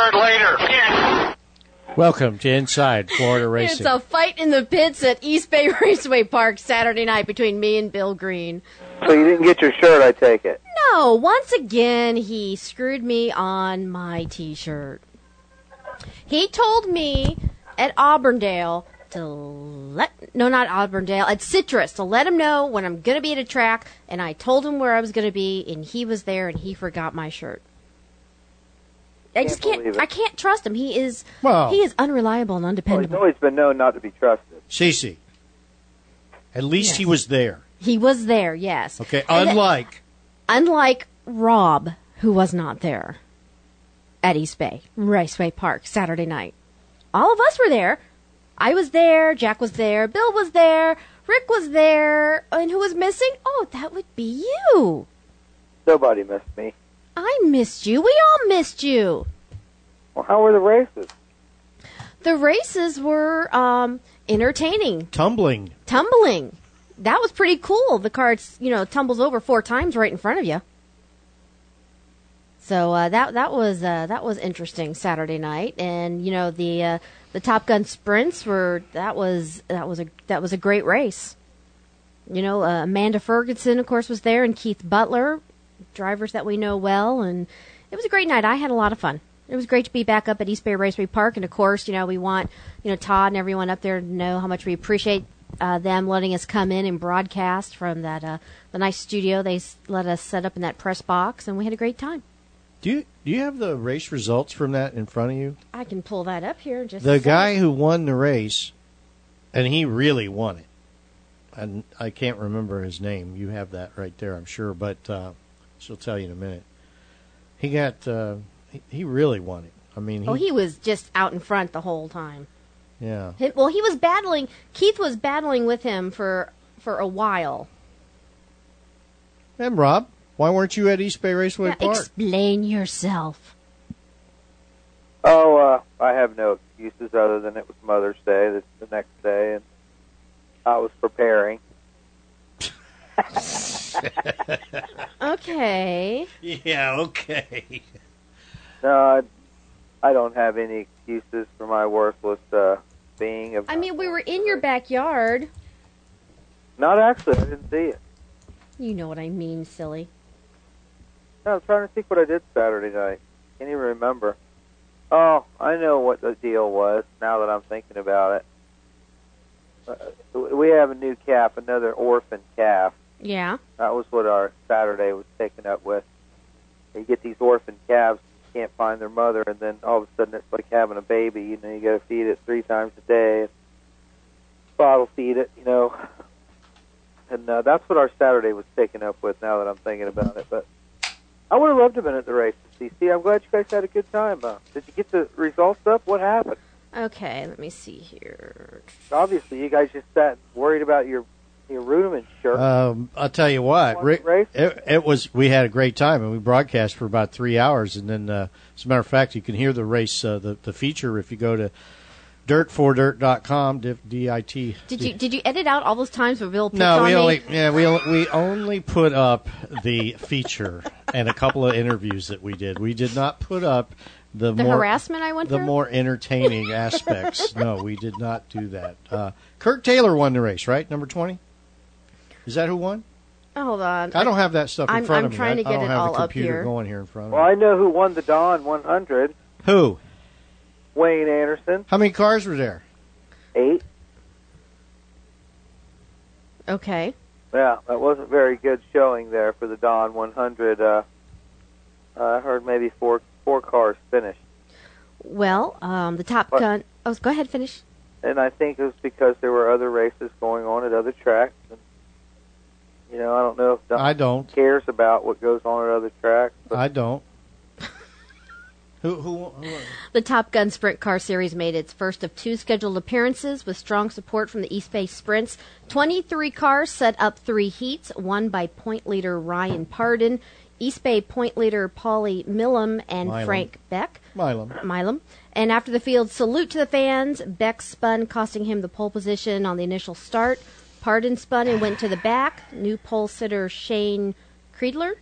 this T-shirt later. Yeah. Welcome to Inside Florida Racing. It's a fight in the pits at East Bay Raceway Park Saturday night between me and Bill Green. So you didn't get your shirt, I take it. No, once again, he screwed me on my t shirt. He told me at Auburndale to let, no, not Auburndale, at Citrus to let him know when I'm going to be at a track, and I told him where I was going to be, and he was there, and he forgot my shirt. I just Can't can't. believe it. I can't trust him. He is. Well- he is unreliable and Well, he's undependable. always been known not to be trusted. Cece. At least he was there. He was there, yes. Okay, And that- unlike unlike Rob, who was not there at East Bay Raceway Park Saturday night. All of us were there. I was there. Jack was there. Bill was there. Rick was there. And who was missing? Oh, that would be you. Nobody missed me. I missed you. We all missed you. Well, how were the races? The races were um, entertaining, tumbling. tumbling. That was pretty cool. The car, you know, tumbles over four times right in front of you. So uh, that that was uh, that was interesting Saturday night, and you know the uh, the Top Gun sprints were that was that was a that was a great race. You know, uh, Amanda Ferguson, of course, was there, and Keith Butler, drivers that we know well, and it was a great night. I had a lot of fun. It was great to be back up at East Bay Raceway Park, and of course, you know, we want you know Todd and everyone up there to know how much we appreciate uh, them letting us come in and broadcast from that uh, the nice studio they s- let us set up in that press box, and we had a great time. Do you do you have the race results from that in front of you? I can pull that up here. Just The guy who won the race, and he really won it. And I can't remember his name. You have that right there, I'm sure, but uh, she'll tell you in a minute. He got uh, he, he really won it. I mean, he, Oh, he was just out in front the whole time. yeah. Him, well, he was battling. Keith was battling with him for for a while. And Rob, why weren't you at East Bay Raceway Now, Park? explain yourself. Oh, uh, I have no excuses other than it was Mother's Day the, the next day, and I was preparing. Okay. yeah, okay. No, I, I don't have any excuses for my worthless uh, being. Of I mean, we were in your backyard. not actually. I didn't see it. You know what I mean, silly. No, I'm trying to think what I did Saturday night. Can't even remember. Oh, I know what the deal was now that I'm thinking about it. Uh, we have a new calf, another orphan calf. Yeah. That was what our Saturday was taken up with. You get these orphan calves, you can't find their mother, and then all of a sudden it's like having a baby. You know, you got to feed it three times a day, bottle feed it. You know, and uh, that's what our Saturday was taken up with. Now that I'm thinking about it, but I would have loved to have been at the race. CC, I'm glad you guys had a good time. Uh, did you get the results up? What happened? Okay, let me see here. Obviously, you guys just sat worried about your your Ruderman shirt. Um, I'll tell you what, Rick, it, it was. We had a great time, and we broadcast for about three hours. And then, uh, as a matter of fact, you can hear the race, uh, the the feature, if you go to dirt4dirt.com, D I T. Did you did you edit out all those times where Bill picked No, on we me? only yeah we only, we only put up the feature and a couple of interviews that we did. We did not put up the, The more harassment I went the through? more entertaining aspects. No, we did not do that. Uh, Kurt Taylor won the race, right? Number twenty. Is that who won? Hold on. I don't have that stuff in I'm- front I'm of me. trying I, to I get don't it have all the up computer here. going here in front of Well, me. I know who won the Dawn 100. Who? Wayne Anderson, How many cars were there? eight. Okay. Yeah, that wasn't very good showing there for the Dawn 100. Uh, I heard maybe four four cars finished, Well, um, the Top What? Gun. Oh, go ahead. Finish. and I think it was because there were other races going on at other tracks. And, you know, I don't know if Don I don't. cares about what goes on at other tracks, but I don't. who, who? Who? The Top Gun Sprint Car Series made its first of two scheduled appearances with strong support from the East Bay Sprints. 23 cars set up three heats, won by point leader Ryan Pardon, East Bay point leader Paulie Millam, and Milam. Frank Beck. Milam. Uh, Milam. And after the field salute to the fans, Beck spun, costing him the pole position on the initial start. Pardon spun and went to the back. New pole sitter Shane Creedler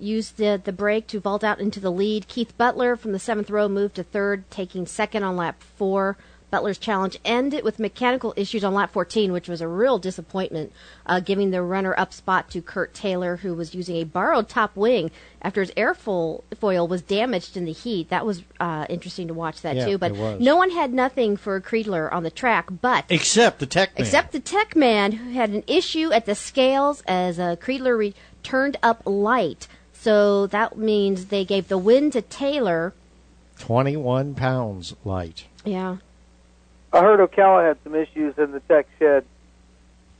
used the, the brake to vault out into the lead. Keith Butler from the seventh row moved to third, taking second on lap four. Butler's challenge ended with mechanical issues on lap 14, which was a real disappointment, uh, giving the runner-up spot to Kurt Taylor, who was using a borrowed top wing after his airfoil foil was damaged in the heat. That was uh, interesting to watch that Yeah, too. But no one had nothing for Creedler on the track, but Except the tech man. except the tech man who had an issue at the scales as uh, Creedler re- turned up light. So that means they gave the win to Taylor. 21 pounds light. Yeah. I heard Ocala had some issues in the tech shed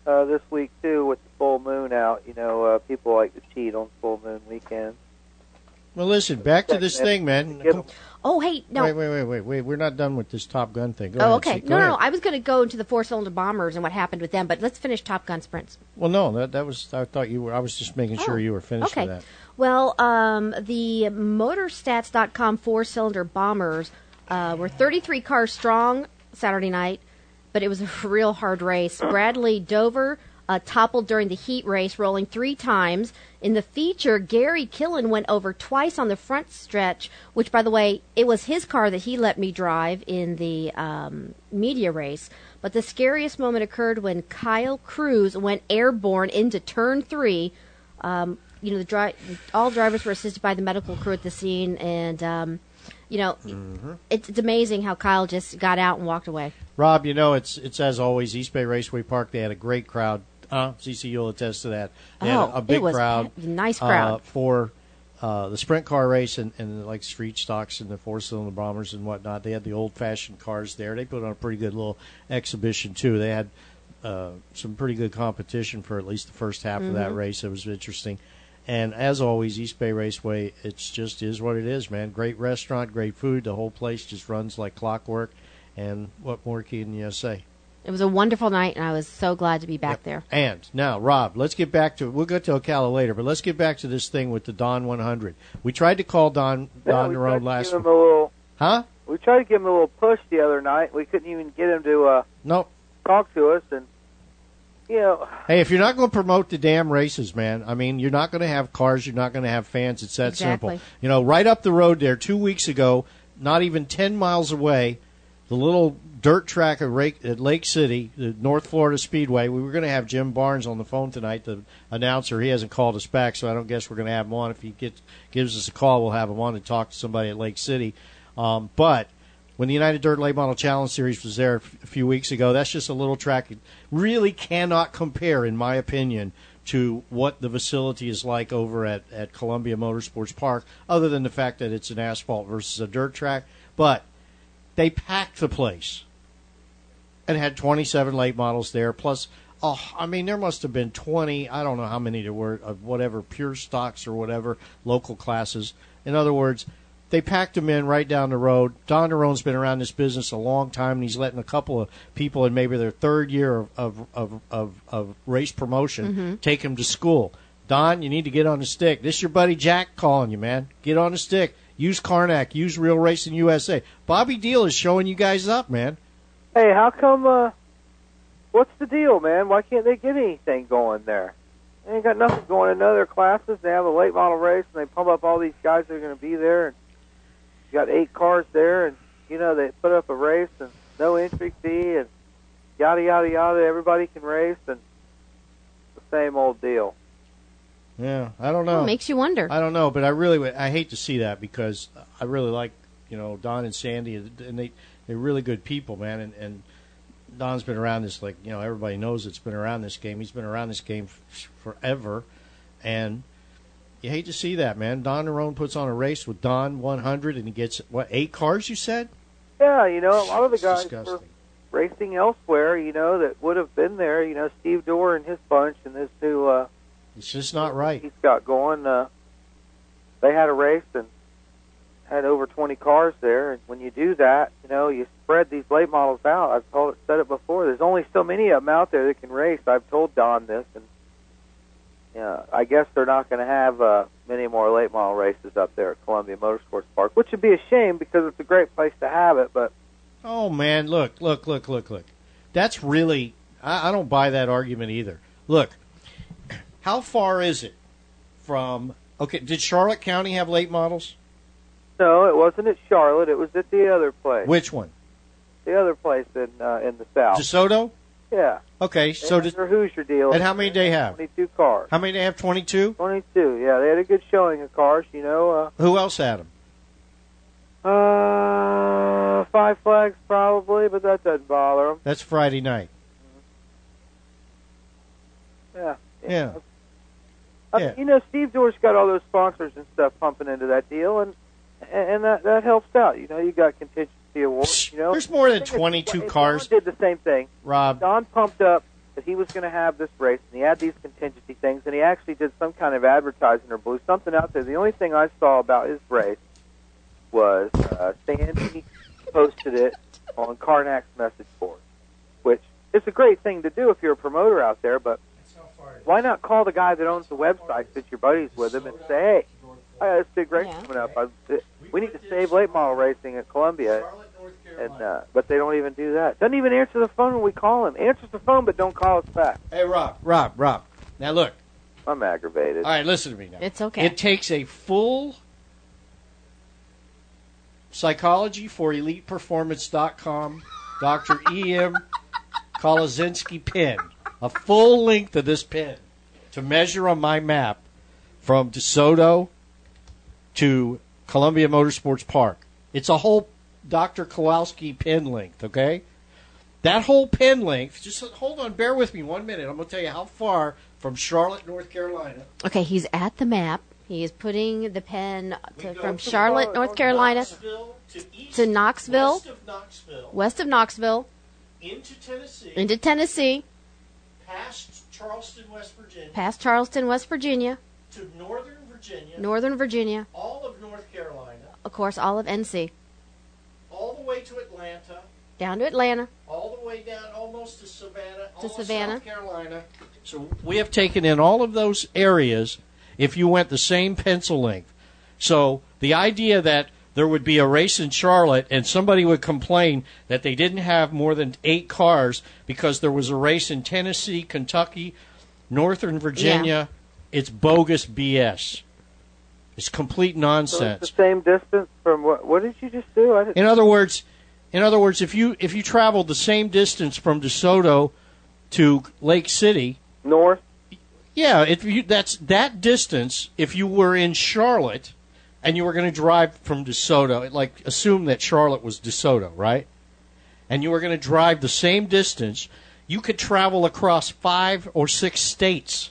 uh, this week too with the full moon out. You know, uh, people like to cheat on full moon weekends. Well, listen, back to this thing, man. Oh, hey, no. Wait, wait, wait, wait, wait. We're not done with this Top Gun thing. Go oh, ahead, okay. see- No, no, ahead. no. I was going to go into the four-cylinder bombers and what happened with them, but let's finish Top Gun sprints. Well, no, that that was. I thought you were. I was just making sure Oh, you were finished okay. with that. Well, um, the MotorStats.com four-cylinder bombers uh, were 33 cars strong Saturday night, but it was a real hard race. Bradley Dover uh, toppled during the heat race, rolling three times. In the feature, Gary Killen went over twice on the front stretch, which, by the way, it was his car that he let me drive in the um, media race. But the scariest moment occurred when Kyle Cruz went airborne into turn three. Um, you know, the dri- all drivers were assisted by the medical crew at the scene, and um, you know, it's, it's amazing how Kyle just got out and walked away. Rob, you know it's it's as always East Bay Raceway Park. They had a great crowd. Uh, CC, you'll attest to that. They Oh, a, a it big was crowd, a nice uh, crowd. for uh, the sprint car race and, and like street stocks and the four cylinder bombers and whatnot. They had the old fashioned cars there. They put on a pretty good little exhibition too. They had uh, some pretty good competition for at least the first half of that race. It was interesting. And as always, East Bay Raceway, it's just is what it is, man. Great restaurant, great food. The whole place just runs like clockwork. And what more can you say? It was a wonderful night, and I was so glad to be back there. And now, Rob, let's get back to we'll get to Ocala later, but let's get back to this thing with the Don 100. We tried to call Don Yeah, Don we Nerone last give him a little. Huh? We tried to give him a little push the other night. We couldn't even get him to uh, No. talk to us, and you know, Hey, if you're not going to promote the damn races, man, I mean, you're not going to have cars, you're not going to have fans. It's that Exactly. simple. You know, right up the road there, two weeks ago, not even 10 miles away, the little dirt track at Lake, at Lake City, the North Florida Speedway. We were going to have Jim Barnes on the phone tonight, the announcer. He hasn't called us back, so I don't guess we're going to have him on. If he gets, gives us a call, we'll have him on to talk to somebody at Lake City. Um, but when the United Dirt Late Model Challenge Series was there a few weeks ago, that's just a little track. Really cannot compare, in my opinion, to what the facility is like over at, at Columbia Motorsports Park, other than the fact that it's an asphalt versus a dirt track. But they packed the place and had 27 late models there. Plus, oh, I mean, there must have been 20. I don't know how many there were of whatever pure stocks or whatever local classes. In other words, they packed them in right down the road. Don Nerone's been around this business a long time, and he's letting a couple of people in maybe their third year of of of, of, of race promotion take him to school. Don, you need to get on the stick. This your buddy Jack calling you, man. Get on the stick. Use Karnak. Use Real Racing USA. Bobby Deal is showing you guys up, man. hey, how come? uh What's the deal, man? Why can't they get anything going there? They ain't got nothing going in other classes. They have a late model race, and they pump up all these guys that are going to be there. And you got eight cars there, and you know they put up a race and no entry fee, and yada yada yada. Everybody can race, and the same old deal. Yeah, I don't know. It makes you wonder. I don't know, but I really would- I hate to see that because I really like you know Don and Sandy, and they they're really good people, man. And, and Don's been around this like you know everybody knows it's been around this game. He's been around this game f- forever, and you hate to see that, man. Don Nerone puts on a race with Don 100, and he gets what eight cars? You said? Yeah, you know, a lot of the guys were racing elsewhere, you know, that would have been there. You know, Steve Dorr and his bunch, and this new uh, It's just not right. he's got going. Uh, they had a race and had over 20 cars there. And when you do that, you know, you spread these late models out. I've told it, said it before. There's only so many of them out there that can race. I've told Don this, and yeah, I guess they're not going to have uh, many more late model races up there at Columbia Motorsports Park, which would be a shame because it's a great place to have it. But Oh man, look, look, look, look, look. That's really I, I don't buy that argument either. Look, how far is it from okay, did Charlotte County have late models? no, it wasn't at Charlotte. It was at the other place. Which one? the other place in uh, in the south. DeSoto? Yeah. Okay, so They did, their Hoosier deal. and how many they have? 22 cars. How many they have? 22? 22. Yeah, they had a good showing of cars. You know, Who else had them? uh, uh, five flags probably, but that doesn't bother them. That's Friday night. Yeah. Yeah. I Yeah. mean, you know, Steve Dorr's got all those sponsors and stuff pumping into that deal, and and that that helps out. You know, you got contingency awards. You know, There's more than I think it's- 22 it's- cars. Don did the same thing. Rob, Don pumped up that he was going to have this race, and he had these contingency things, and he actually did some kind of advertising or blew something out there. The only thing I saw about his race was uh, Sandy posted it on Karnak's message board, which is a great thing to do if you're a promoter out there, but why not call the guy that owns the website that you're buddies with him and say, hey, I got this big race Yeah. coming up. I, we need to save late model racing at Columbia. And uh, but they don't even do that. Doesn't even answer the phone when we call him. Answers the phone, but don't call us back. hey Rob, Rob, Rob. Now look. I'm aggravated. All right, listen to me now. It's okay. It takes a full psychology for eliteperformance.com Dr. E.M. Kolazinski pin, a full length of this pin to measure on my map from DeSoto to Columbia Motorsports Park. It's a whole Dr. Kowalski pin length, okay? That whole pin length, just hold on, bear with me one minute. I'm going to tell you how far from Charlotte, North Carolina, Okay, he's at the map. He is putting the pen to, from Charlotte, North Carolina, Knoxville to, east, to Knoxville, west of Knoxville, west of Knoxville, into Tennessee, into Tennessee, past Charleston, West Virginia, past Charleston, West Virginia, to Northern Virginia, Northern Virginia, all of North Carolina, of course, all of NC, all the way to Atlanta, down to Atlanta. all the way down almost to Savannah, all of Savannah. South Carolina. So we have taken in all of those areas if you went the same pencil length. So the idea that there would be a race in Charlotte and somebody would complain that they didn't have more than eight cars because there was a race in Tennessee, Kentucky, Northern Virginia, it's bogus BS. It's complete so nonsense. it's the same distance from what? What did you just do? In other words, in other words, if you if you traveled the same distance from DeSoto to Lake City, north. yeah, if you that's that distance. If you were in Charlotte and you were going to drive from DeSoto, like assume that Charlotte was DeSoto, right? And you were going to drive the same distance, you could travel across five or six states.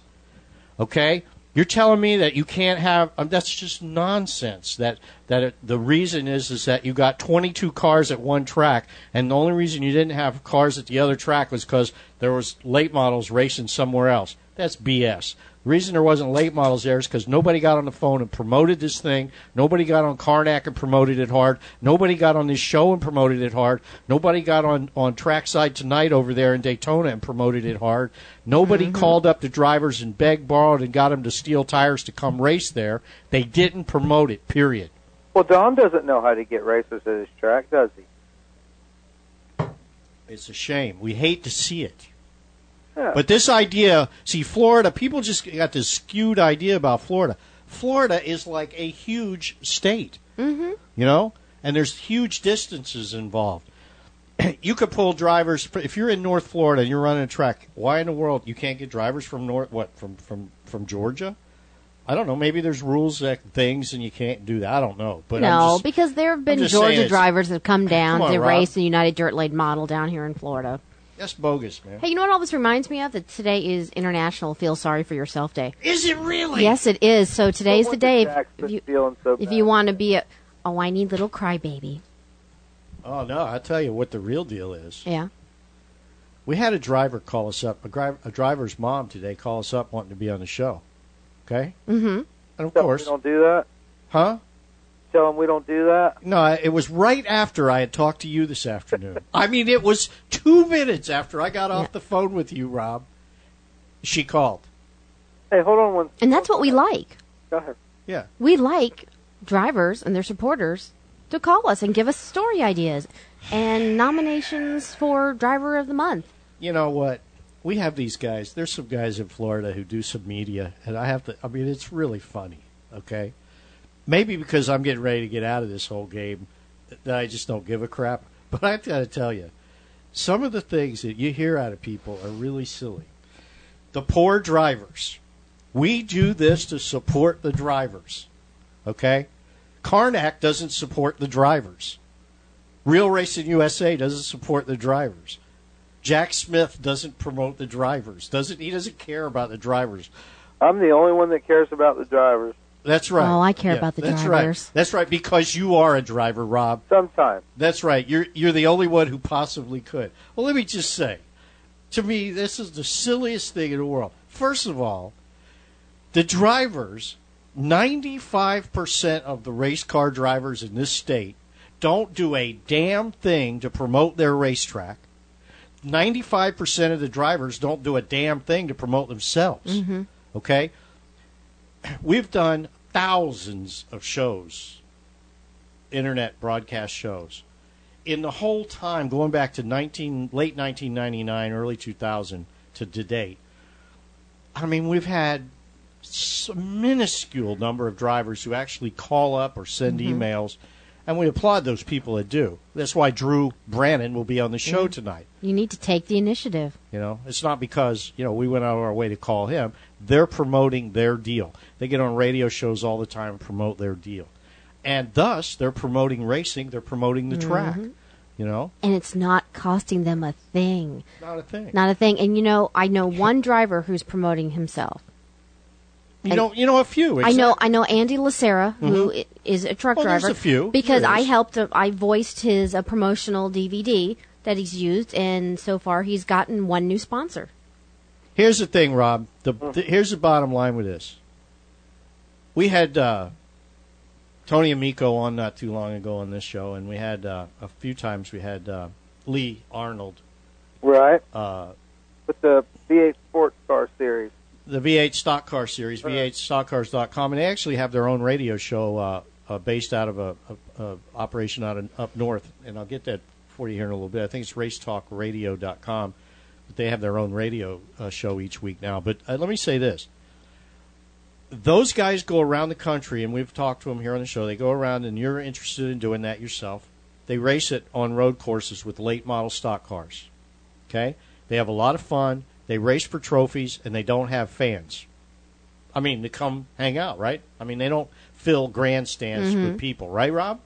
Okay, you're telling me that you can't have um, that's just nonsense. That that it, the reason is is that you got 22 cars at one track, and the only reason you didn't have cars at the other track was because there was late models racing somewhere else. That's BS. The reason there wasn't late models there is because nobody got on the phone and promoted this thing. Nobody got on Karnak and promoted it hard. Nobody got on this show and promoted it hard. Nobody got on on Trackside Tonight over there in Daytona and promoted it hard. Nobody mm-hmm. called up the drivers and begged, borrowed, and got them to steal tires to come race there. They didn't promote it. Period. Well, Don doesn't know how to get racers at his track, does he? It's a shame. We hate to see it. Yeah. But this idea, see, Florida, people just got this skewed idea about Florida. Florida is like a huge state, Mm-hmm. you know, and there's huge distances involved. you could pull drivers if you're in North Florida and you're running a track. Why in the world you can't get drivers from North what from from from Georgia? I don't know. Maybe there's rules that things and you can't do that. I don't know. But no, just- because there have been Georgia drivers that have come down Come on, to Rob. race the United Dirt Late model down here in Florida. That's bogus, man. Hey, you know what all this reminds me of? That today is International Feel Sorry for Yourself Day. Is it really? Yes, it is. So today's No the day. Jack's If you, so if you want to be a, a whiny little crybaby. Oh no! I'll tell you what the real deal is. Yeah. We had a driver call us up. A, gri- a driver's mom today call us up wanting to be on the show. Okay. Mm-hmm. And of Tell 'em course, we don't do that. huh? Tell them we don't do that. No, it was right after I had talked to you this afternoon. I mean, it was two minutes after I got off Yeah. the phone with you, Rob. She called. Hey, hold on one. And that's what we like. Go ahead. Yeah. We like drivers and their supporters to call us and give us story ideas and nominations for driver of the month. You know what? We have these guys. There's some guys in Florida who do some media, and I have to. I mean, it's really funny. Okay. Maybe because I'm getting ready to get out of this whole game, that I just don't give a crap. But I've got to tell you, some of the things that you hear out of people are really silly. The poor drivers. We do this to support the drivers. Okay? Karnak doesn't support the drivers. Real Racing USA doesn't support the drivers. Jack Smith doesn't promote the drivers. Doesn't he doesn't care about the drivers. I'm the only one that cares about the drivers. That's right. Oh, I care about the that's drivers. Right. That's right because you are a driver, Rob. Sometimes. That's right. You're you're the only one who possibly could. Well, let me just say, to me, this is the silliest thing in the world. First of all, the drivers, ninety five percent of the race car drivers in this state don't do a damn thing to promote their racetrack. Ninety five percent of the drivers don't do a damn thing to promote themselves. Mm-hmm. Okay, we've done thousands of shows, internet broadcast shows. In the whole time, going back to 19, late 1999, early 2000 to today, I mean, we've had a minuscule number of drivers who actually call up or send mm-hmm. emails, and we applaud those people that do. That's why Drew Brannon will be on the show tonight. You need to take the initiative. You know, it's not because you know we went out of our way to call him. They're promoting their deal. They get on radio shows all the time and promote their deal, and thus they're promoting racing. They're promoting the track. You know, And it's not costing them a thing. not a thing. Not a thing. And you know, I know one driver who's promoting himself. you know, you know a few. I know. I know Andy Lacera, who i- is a truck Mm-hmm. Well, there's driver. a few. because There I is. helped. uh, I voiced his uh, promotional DVD that he's used, and so far he's gotten one new sponsor. Here's the thing, Rob. The, the here's the bottom line with this. We had uh, Tony Amico on not too long ago on this show, and we had uh, a few times we had uh, Lee Arnold. Right. Uh, With the V8 Sports Car Series. the V8 Stock Car Series, V8StockCars.com, and they actually have their own radio show uh, uh, based out of a, a, a operation out in, up north. And I'll get that for you here in a little bit. I think it's RaceTalkRadio.com, but they have their own radio uh, show each week now. But uh, let me say this: those guys go around the country, and we've talked to them here on the show. They go around, and you're interested in doing that yourself. They race it on road courses with late model stock cars. Okay, they have a lot of fun. They race for trophies, and they don't have fans. I mean, to come hang out, right? I mean, they don't fill grandstands with people, right, Rob?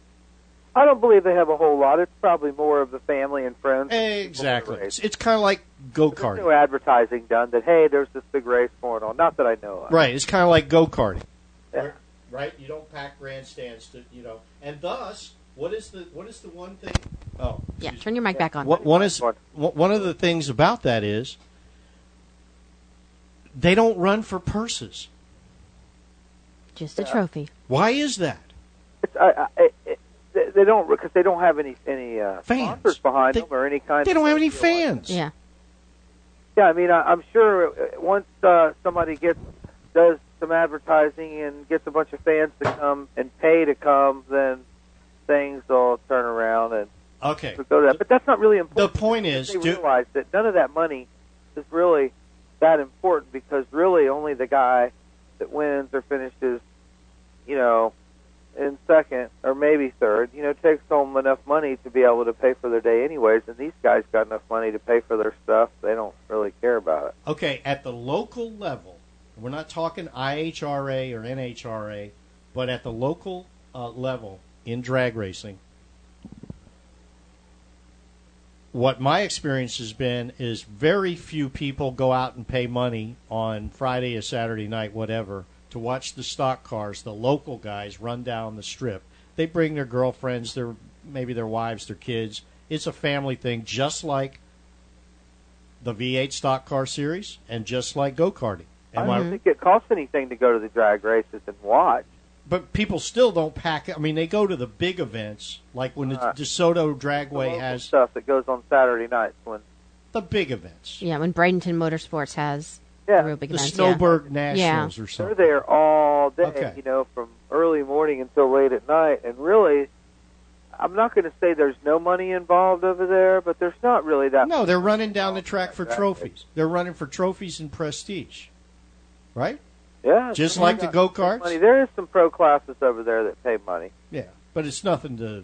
I don't believe they have a whole lot. It's probably more of the family and friends. Exactly. It's, it's kind of like go karting. There's no advertising done that hey, there's this big race going on. Not that I know of. right? It's kind of like go karting, Yeah. right? You don't pack grandstands to, you know, and thus, what is the what is the one thing? Oh, Yeah, turn your mic back on. What, one is one one of the things about that is they don't run for purses. Just a trophy. Why is that? It's, I, I, it, it, they- they don't because they don't have any any uh, Fans. sponsors behind They- them or any kind. They of don't have any deal like fans. Yeah. Yeah, I mean, I, I'm sure uh, once uh, somebody gets does some advertising and gets a bunch of fans to come and pay to come, then things will turn around and Okay. go to that. But that's not really important. The point is, they do, realize that none of that money is really that important because really only the guy that wins or finishes, you know, in second or maybe third, you know, takes home enough money to be able to pay for their day anyways. And these guys got enough money to pay for their stuff; they don't really care about it. Okay, at the local level, we're not talking IHRA or NHRA, but at the local uh, level in drag racing, what my experience has been is very few people go out and pay money on Friday or Saturday night, whatever, to watch the stock cars, the local guys run down the strip. They bring their girlfriends, their maybe their wives, their kids. It's a family thing, just like the V8 stock car series and just like go karting. I Am don't I, think it costs anything to go to the drag races and watch. but people still don't pack. I mean, they go to the big events, like when Uh, the DeSoto The Dragway local has stuff that goes on Saturday nights when the big events, Yeah, when Bradenton Motorsports has yeah, the real big the events. yeah. Snowbird Nationals or something. they're there all day, Okay. you know, from early morning until late at night. And really, I'm not going to say there's no money involved over there, but there's not really that. No, they're running down the track for Drag trophies. They're running for trophies and prestige, right? Yeah, Just like the got go money. karts. There is some pro classes over there that pay money. Yeah, but it's nothing to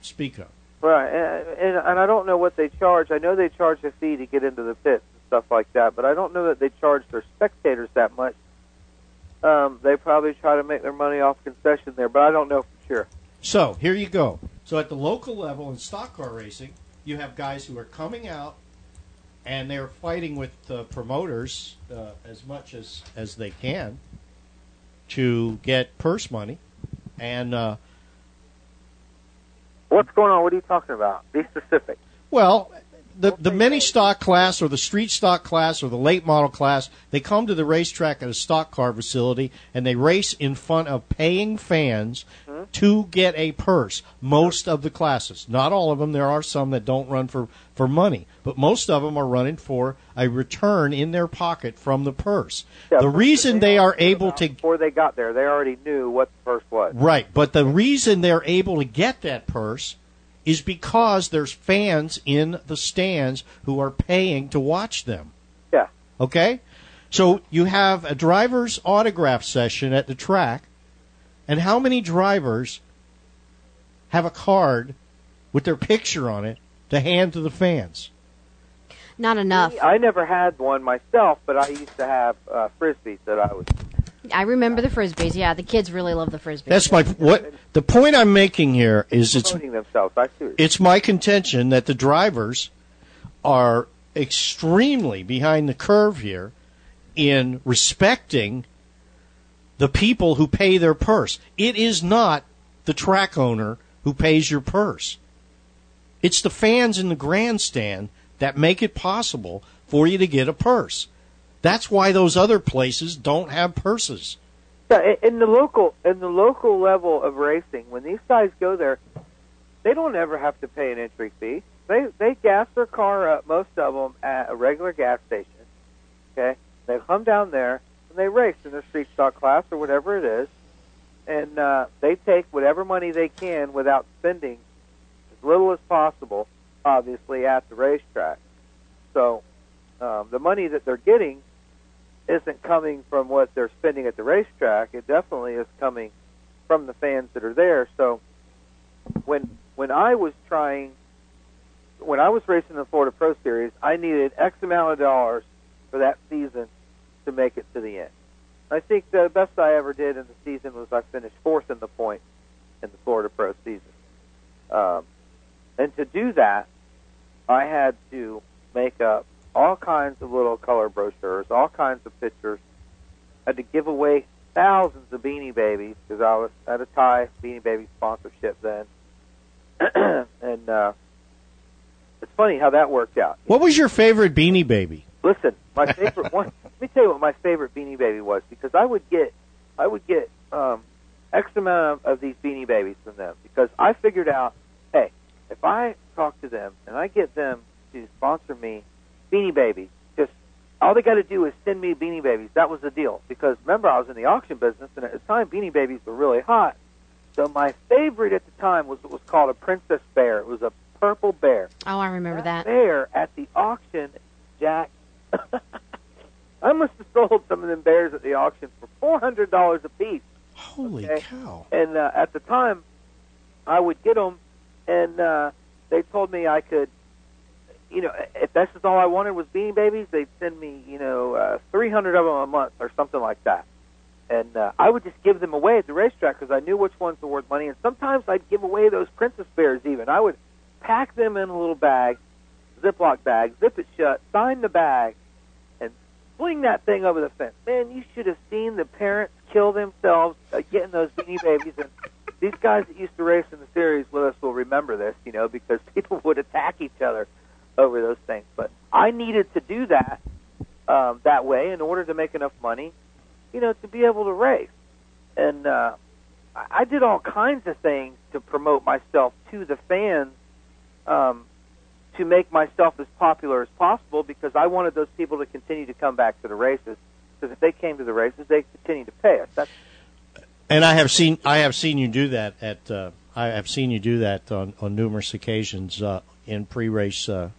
speak of. Right, and, and and I don't know what they charge. I know they charge a fee to get into the pits and stuff like that, but I don't know that they charge their spectators that much. Um, they probably try to make their money off concession there, but I don't know for sure. So here you go. So at the local level in stock car racing, you have guys who are coming out and they're fighting with the promoters uh, as much as as they can to get purse money, and uh, What's going on? What are you talking about? Be specific. Well, the the mini stock class or the street stock class or the late model class, they come to the racetrack at a stock car facility and they race in front of paying fans mm-hmm. to get a purse. Most of the classes, not all of them. There are some that don't run for for money, but most of them are running for a return in their pocket from the purse. Yeah, the reason they knew are able to before they got there, they already knew what the purse was. Right, but the reason they're able to get that purse is because there's fans in the stands who are paying to watch them. Yeah. Okay? So you have a driver's autograph session at the track, and how many drivers have a card with their picture on it to hand to the fans? Not enough. I never had one myself, but I used to have uh, frisbees that I was. I remember the frisbees. Yeah, the kids really love the frisbees. That's my what the point I'm making here is it's promoting themselves. I see. it's my contention that the drivers are extremely behind the curve here in respecting the people who pay their purse. It is not the track owner who pays your purse. It's the fans in the grandstand that make it possible for you to get a purse. That's why those other places don't have purses. Yeah, in- the local in the local level of racing, when these guys go there, they don't ever have to pay an entry fee. They they gas their car up, most of them at a regular gas station. Okay, they come down there and they race in their street stock class or whatever it is, and uh, they take whatever money they can without spending as little as possible, obviously at the racetrack. So um, the money that they're getting isn't coming from what they're spending at the racetrack. It definitely is coming from the fans that are there. So when when I was trying when I was racing the Florida Pro Series, I needed X amount of dollars for that season to make it to the end. I think the best I ever did in the season was I finished fourth in the point in the Florida Pro season. Um, and to do that, I had to make up all kinds of little color brochures, all kinds of pictures. I had to give away thousands of Beanie Babies because I was at a Ty Beanie Baby sponsorship then, and uh, it's funny how that worked out. What was your favorite Beanie Baby? Listen, my favorite one. Let me tell you what my favorite Beanie Baby was because I would get, I would get um, X amount of, of these Beanie Babies from them because I figured out, hey, if I talk to them and I get them to sponsor me Beanie Babies, just all they got to do is send me Beanie Babies. That was the deal because remember I was in the auction business and at the time Beanie Babies were really hot. So my favorite at the time was what was called a Princess Bear. It was a purple bear oh, I remember that. bear at the auction, Jack. I must have sold some of them bears at the auction for four hundred dollars a piece. Holy Okay. cow! And uh, at the time, I would get them, and uh, they told me I could, you know, if that's just all I wanted was Beanie Babies, they'd send me, you know, uh, 300 of them a month or something like that. And uh, I would just give them away at the racetrack because I knew which ones were worth money. And sometimes I'd give away those Princess Bears even. I would pack them in a little bag, Ziploc bag, zip it shut, sign the bag, and fling that thing over the fence. Man, you should have seen the parents kill themselves uh, getting those beanie babies. And these guys that used to race in the series with us will remember this, you know, because people would attack each other over those things. But I needed to do that um, that way in order to make enough money, you know, to be able to race. And uh, I did all kinds of things to promote myself to the fans. Um, to make myself as popular as possible because I wanted those people to continue to come back to the races. Because if they came to the races, they continue to pay us. That's And I have seen I have seen you do that at uh, I have seen you do that on, on numerous occasions uh, in pre-race uh,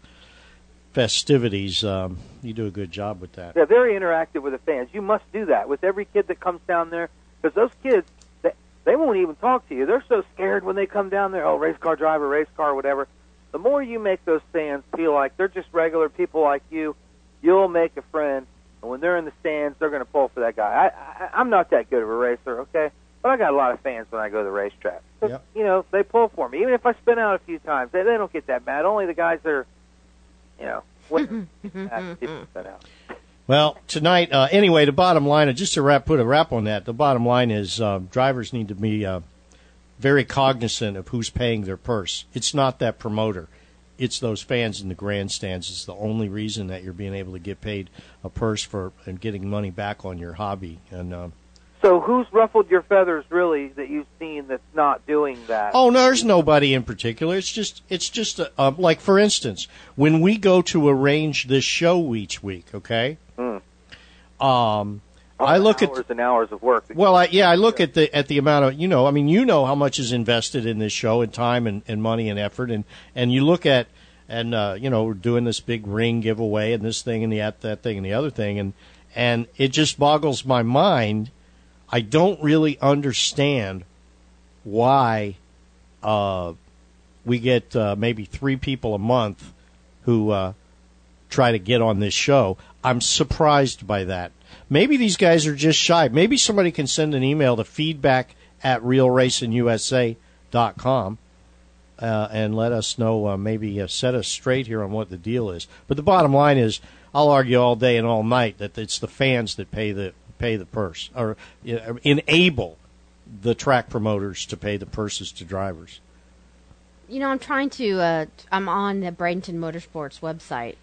festivities. Um, you do a good job with that. they're very interactive with the fans. You must do that with every kid that comes down there because those kids they, they won't even talk to you. They're so scared when they come down there. Oh, race car driver, race car, whatever. The more you make those fans feel like they're just regular people like you, you'll make a friend. And when they're in the stands, they're going to pull for that guy. I, I, I'm not that good of a racer, okay, but I got a lot of fans when I go to the racetrack. Yep. You know, they pull for me. Even if I spin out a few times, they, they don't get that mad. Only the guys that are, you know, winners get mad if you spin out. Well, tonight, uh, anyway, the bottom line, and just to wrap, put a wrap on that, the bottom line is uh, drivers need to be uh, very cognizant of who's paying their purse. It's not that promoter. It's those fans in the grandstands. It's the only reason that you're being able to get paid a purse for and getting money back on your hobby. And uh, So who's ruffled your feathers really that you've seen that's not doing that? Oh, no, there's nobody in particular. It's just, it's just a, um, like for instance, when we go to arrange this show each week, okay? Hmm. Um, I look at hours and hours of work. well, I, yeah, I look at the at the amount of you know, I mean, you know how much is invested in this show and time and, and money and effort, and and you look at and uh, you know we're doing this big ring giveaway and this thing and the that thing and the other thing, and and it just boggles my mind. I don't really understand why uh, we get uh, maybe three people a month who uh, try to get on this show. I'm surprised by that. Maybe these guys are just shy. Maybe somebody can send an email to feedback at realracingusa.com uh, and let us know, uh, maybe uh, set us straight here on what the deal is. But the bottom line is, I'll argue all day and all night that it's the fans that pay the pay the purse or uh, enable the track promoters to pay the purses to drivers. You know, I'm trying to. Uh, I'm on the Bradenton Motorsports website.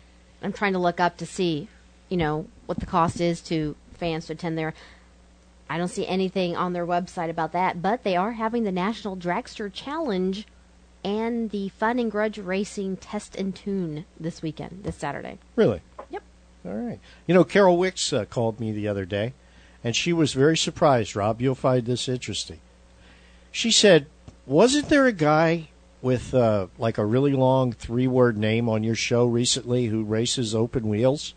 I'm trying to look up to see, you know, what the cost is to fans to attend there. I don't see anything on their website about that, but they are having the National Dragster Challenge and the Fun and Grudge Racing Test and Tune this weekend, this Saturday. Really? Yep. All right. You know, Carol Wicks uh, called me the other day, and she was very surprised, Rob. You'll find this interesting. She said, Wasn't there a guy with uh, like a really long three word name on your show recently who races open wheels?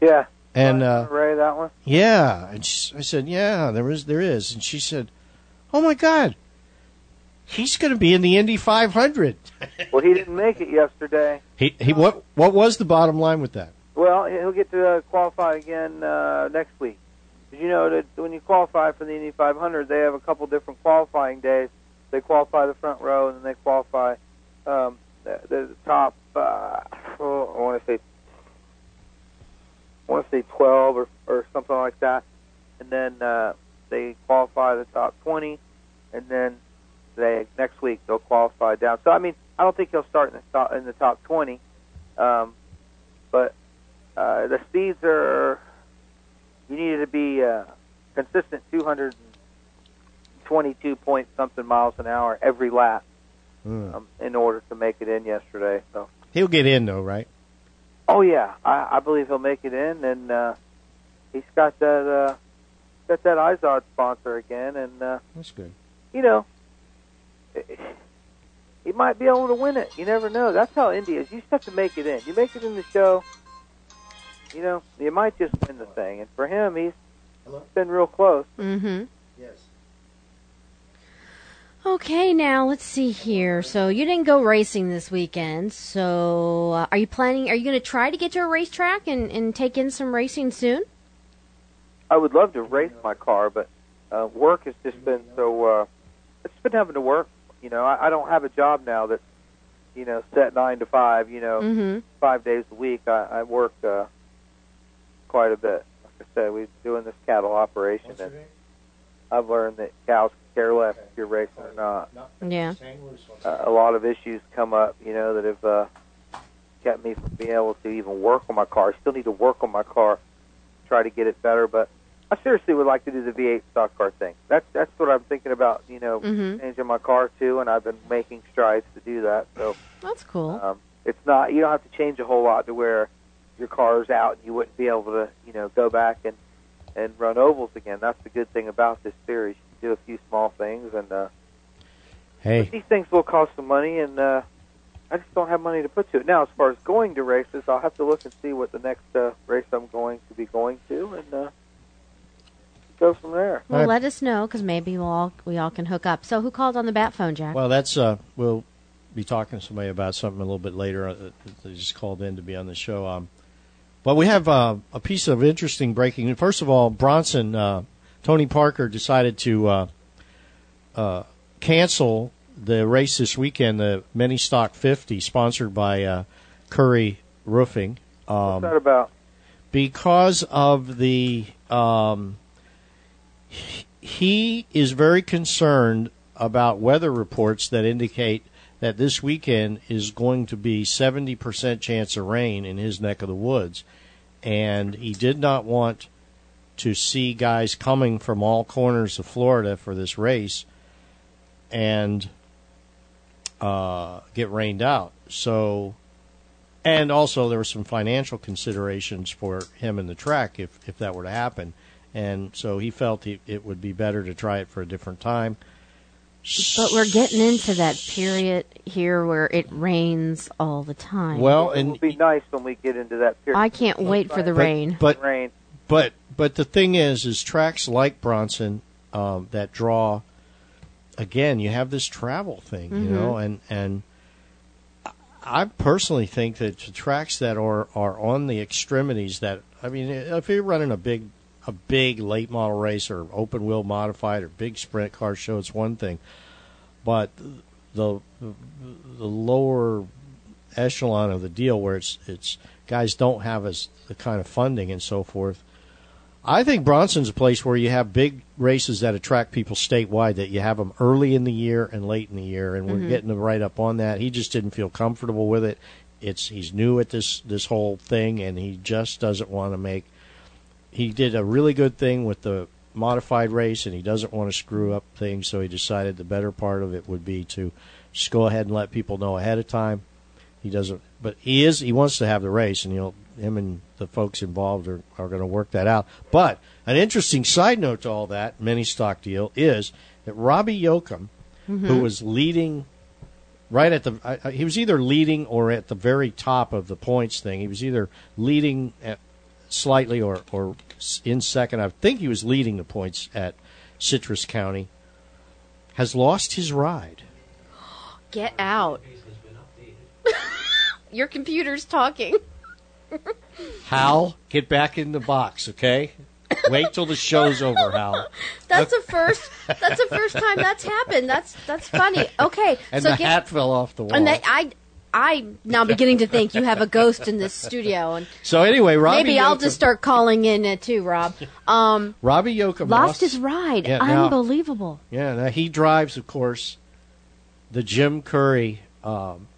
Yeah. And uh, Ray, that one. yeah, and she, I said, yeah, there is, there is, and she said, oh my God, he's going to be in the Indy 500. Well, he didn't make it yesterday. He, he, what, what was the bottom line with that? Well, he'll get to uh, qualify again uh, next week. Did you know that when you qualify for the Indy 500, they have a couple different qualifying days. They qualify the front row, and then they qualify um, the, the top. Uh, oh, I want to say, I want to say 12 or or something like that, and then uh, they qualify the top 20, and then they next week they'll qualify down. So I mean, I don't think he'll start in the top in the top 20, um, but uh, the speeds are you needed to be uh, consistent 222 point something miles an hour every lap Hmm. um, in order to make it in yesterday. So, He'll get in though, right? oh yeah, I, I believe he'll make it in, and uh, he's got that uh, got that Izod sponsor again, and uh, That's good. you know. He might be able to win it. You never know. That's how Indy is. You just have to make it in. You make it in the show, you know, you might just win the thing. And for him, he's It's been real close. Mm-hmm. Yes. Okay, now let's see here. So you didn't go racing this weekend. So uh, are you planning? Are you going to try to get to a racetrack and and take in some racing soon? I would love to race my car, but uh, work has just been so. Uh, it's been having to work. You know, I, I don't have a job now that you know set nine to five. You know, Mm-hmm. five days a week. I, I work uh, quite a bit. Like I said, we're doing this cattle operation, and I've learned that cows care less if you're racing or not. Yeah. Uh, a lot of issues come up, you know, that have uh, kept me from being able to even work on my car. I still need to work on my car, try to get it better, but I seriously would like to do the V8 stock car thing. That's that's what I'm thinking about, you know, Mhm. changing my car too, and I've been making strides to do that. So That's cool. um, it's not you don't have to change a whole lot to where your car's out and you wouldn't be able to, you know, go back and and run ovals again. That's the good thing about this series. You do a few small things and. uh but Hey, these things will cost some money, and uh, I just don't have money to put to it. Now, as far as going to races, I'll have to look and see what the next uh, race I'm going to be going to, and uh, go from there. well, Alright. let us know because maybe we'll all, we all can hook up. So who called on the bat phone, Jack? well, that's uh, we'll be talking to somebody about something a little bit later. Uh, they just called in to be on the show. Um, but we have uh, a piece of interesting breaking. First of all, Bronson, uh, Tony Parker decided to uh, uh, cancel the race this weekend, the Mini Stock 50, sponsored by uh, Curry Roofing. Um, What's that about? because of the um, he- he is very concerned about weather reports that indicate that this weekend is going to be 70% chance of rain in his neck of the woods and he did not want to see guys coming from all corners of Florida for this race and uh, get rained out. So and also there were some financial considerations for him in the track if if that were to happen. And so he felt he, it would be better to try it for a different time but we're getting into that period here where it rains all the time. well it will be nice when we get into that period. I can't wait for the but, rain. but rain. but but the thing is is tracks like Bronson um, that draw again you have this travel thing you know and and I- I personally think that the tracks that are are on the extremities that I mean if you're running a big a big late model race or open wheel modified or big sprint car show it's one thing but the the lower echelon of the deal where it's it's guys don't have as the kind of funding and so forth I think Bronson's a place where you have big races that attract people statewide. That you have them early in the year and late in the year, and we're mm-hmm. getting them right up on that. He just didn't feel comfortable with it. It's he's new at this this whole thing, and he just doesn't want to make. He did a really good thing with the modified race, and he doesn't want to screw up things. So he decided the better part of it would be to just go ahead and let people know ahead of time. He doesn't, but he is. He wants to have the race, and you know, him and the folks involved are are going to work that out. But an interesting side note to all that mini stock deal is that Robbie Yoakum, who mm-hmm. was leading right at the, I, he was either leading or at the very top of the points thing. He was either leading at slightly or or in second. I think he was leading the points at Citrus County. Has lost his ride. Get out. Your computer's talking. Hal, get back in the box, okay? Wait till the show's over, Hal. That's the first. That's the first time that's happened. That's that's funny. Okay, And so the get, hat fell off the wall. and I I'm now beginning to think you have a ghost in this studio, and so anyway, Robbie maybe I'll just start calling in uh, too, Rob. Um, Robbie Yoakum lost his ride. Yeah, now- Unbelievable. Yeah, now he drives, of course, the Jim Curry um,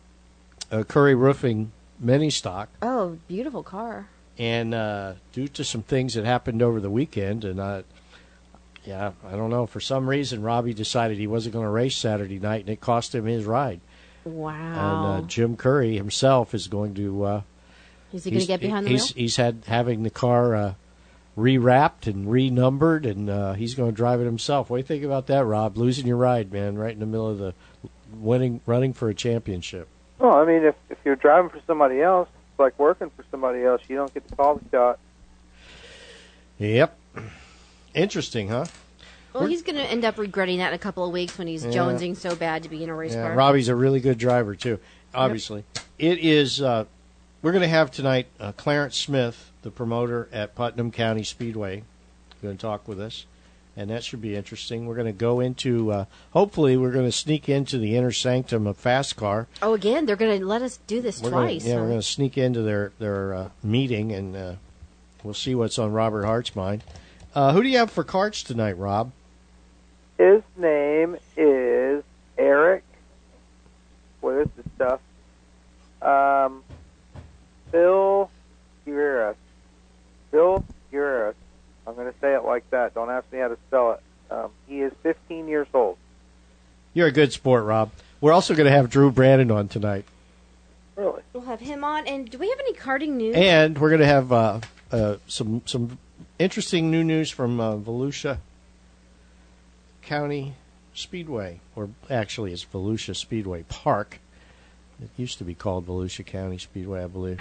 uh, Curry Roofing mini stock, Oh, beautiful car. and uh, due to some things that happened over the weekend, and uh, yeah, I don't know, for some reason, Robbie decided he wasn't going to race Saturday night, and it cost him his ride. Wow. And uh, Jim Curry himself is going to. Uh, Is he going to get behind the he's, wheel? He's had having the car uh, rewrapped and renumbered, and uh, he's going to drive it himself. What do you think about that, Rob? Losing your ride, man, right in the middle of the winning, running for a championship. Well, I mean, if if you're driving for somebody else, it's like working for somebody else. You don't get to call the shot. Yep. Interesting, huh? Well, he's going to end up regretting that in a couple of weeks when he's Yeah. jonesing so bad to be in a race Yeah, car. Robbie's a really good driver too. Obviously, it is. Uh, we're going to have tonight uh, Clarence Smith, the promoter at Putnam County Speedway, going to talk with us, and that should be interesting. We're going to go into. Uh, hopefully, we're going to sneak into the inner sanctum of Fast Car. Oh, again, they're going to let us do this We're twice. Gonna, yeah, huh? we're going to sneak into their their uh, meeting, and uh, we'll see what's on Robert Hart's mind. Uh, who do you have for carts tonight, Rob? His name is Eric. What is this stuff? Um, Bill Guerreras. Bill Guerreras. I'm going to say it like that. Don't ask me how to spell it. Um, he is 15 years old. You're a good sport, Rob. We're also going to have Drew Brandon on tonight. Really? We'll have him on. And do we have any karting news? And we're going to have uh, uh, some some interesting new news from uh, Volusia County Speedway, or actually it's Volusia Speedway Park. It used to be called Volusia County Speedway, I believe.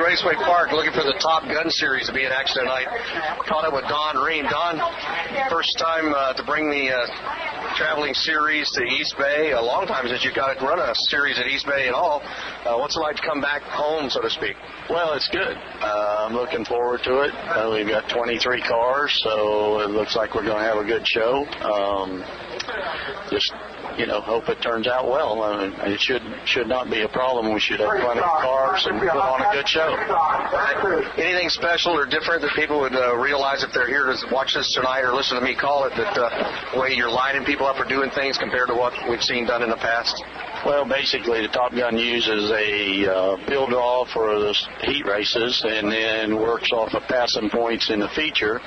Raceway Park looking for the Top Gun Series to be in action tonight. Caught up with Don Ream. Don, first time uh, to bring the uh, traveling series to East Bay. A long time since you've got to run a series at East Bay at all. Uh, what's it like to come back home, so to speak? Well, it's good. Uh, I'm looking forward to it. Uh, we've got 23 cars, so it looks like we're going to have a good show. Um, just you know, hope it turns out well. I mean, it should should not be a problem. We should have plenty of cars and put on a good show. Anything special or different that people would uh, realize if they're here to watch this tonight or listen to me call it that uh, the way you're lining people up or doing things compared to what we've seen done in the past? Well, basically, the Top Gun uses a uh, pill draw for the heat races, and then works off of passing points in the feature.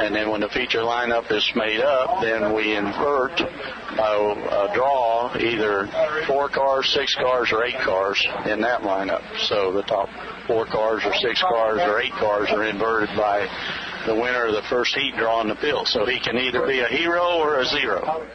And then when the feature lineup is made up, then we invert by draw either four cars, six cars, or eight cars in that lineup. So the top four cars, or six cars, or eight cars are inverted by the winner of the first heat draw in the field. So he can either be a hero or a zero.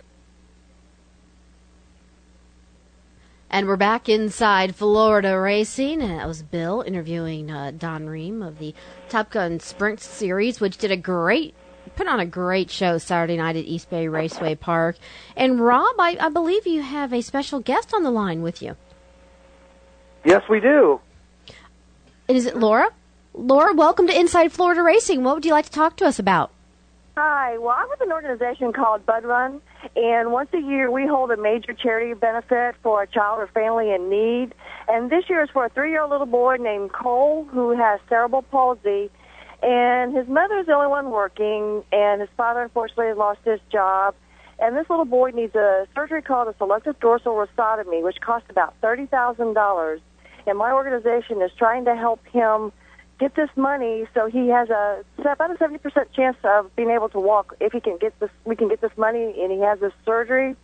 And we're back inside Florida Racing. And that was Bill interviewing uh, Don Ream of the Top Gun Sprint Series, which did a great, put on a great show Saturday night at East Bay Raceway Park. And Rob, I, I believe you have a special guest on the line with you. Yes, we do. And is it Laura? Laura, welcome to Inside Florida Racing. What would you like to talk to us about? Hi. Well, I'm with an organization called Bud Run, and once a year we hold a major charity benefit for a child or family in need. And this year is for a three-year-old little boy named Cole who has cerebral palsy, and his mother is the only one working, and his father unfortunately lost his job. And this little boy needs a surgery called a selective dorsal rhizotomy, which costs about thirty thousand dollars. And my organization is trying to help him get this money so he has a about a seventy percent chance of being able to walk if he can get this we can get this money and he has this surgery.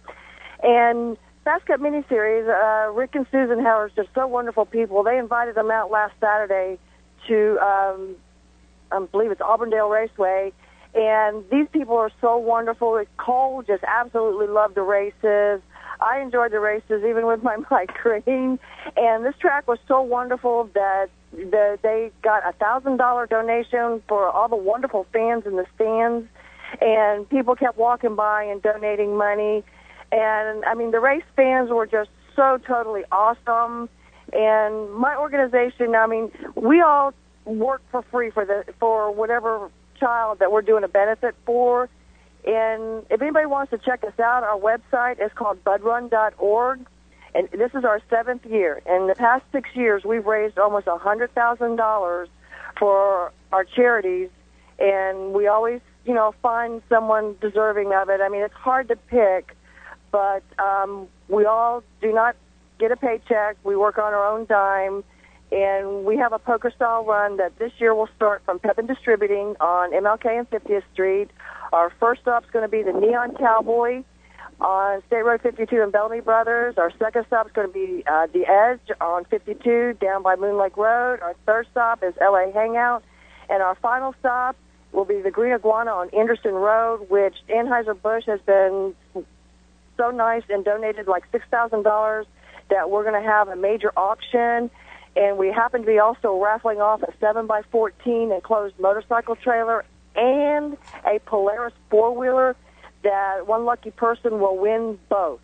And Fast Car miniseries, uh, Rick and Susan Howard are just so wonderful people. They invited them out last Saturday to um I believe it's Auburndale Raceway and these people are so wonderful. Cole just absolutely loved the races. I enjoyed the races even with my migraine. And this track was so wonderful that the, they got a thousand dollar donation for all the wonderful fans in the stands. And people kept walking by and donating money. And I mean, the race fans were just so totally awesome. And my organization, I mean, we all work for free for the for whatever child that we're doing a benefit for. And if anybody wants to check us out, our website is called budrun.org. And this is our seventh year. In the past six years, we've raised almost a hundred thousand dollars for our charities, and we always, you know, find someone deserving of it. I mean, it's hard to pick, but um, we all do not get a paycheck. We work on our own dime, and we have a poker style run that this year will start from Pepin Distributing on MLK and 50th Street. Our first stop is going to be the Neon Cowboy on State Road 52 and Bellamy Brothers. Our second stop is going to be uh, The Edge on 52 down by Moon Lake Road. Our third stop is LA Hangout. And our final stop will be the Green Iguana on Anderson Road, which Anheuser-Busch has been so nice and donated like $6,000 that we're going to have a major auction. And we happen to be also raffling off a 7x14 enclosed motorcycle trailer and a Polaris four-wheeler that one lucky person will win both.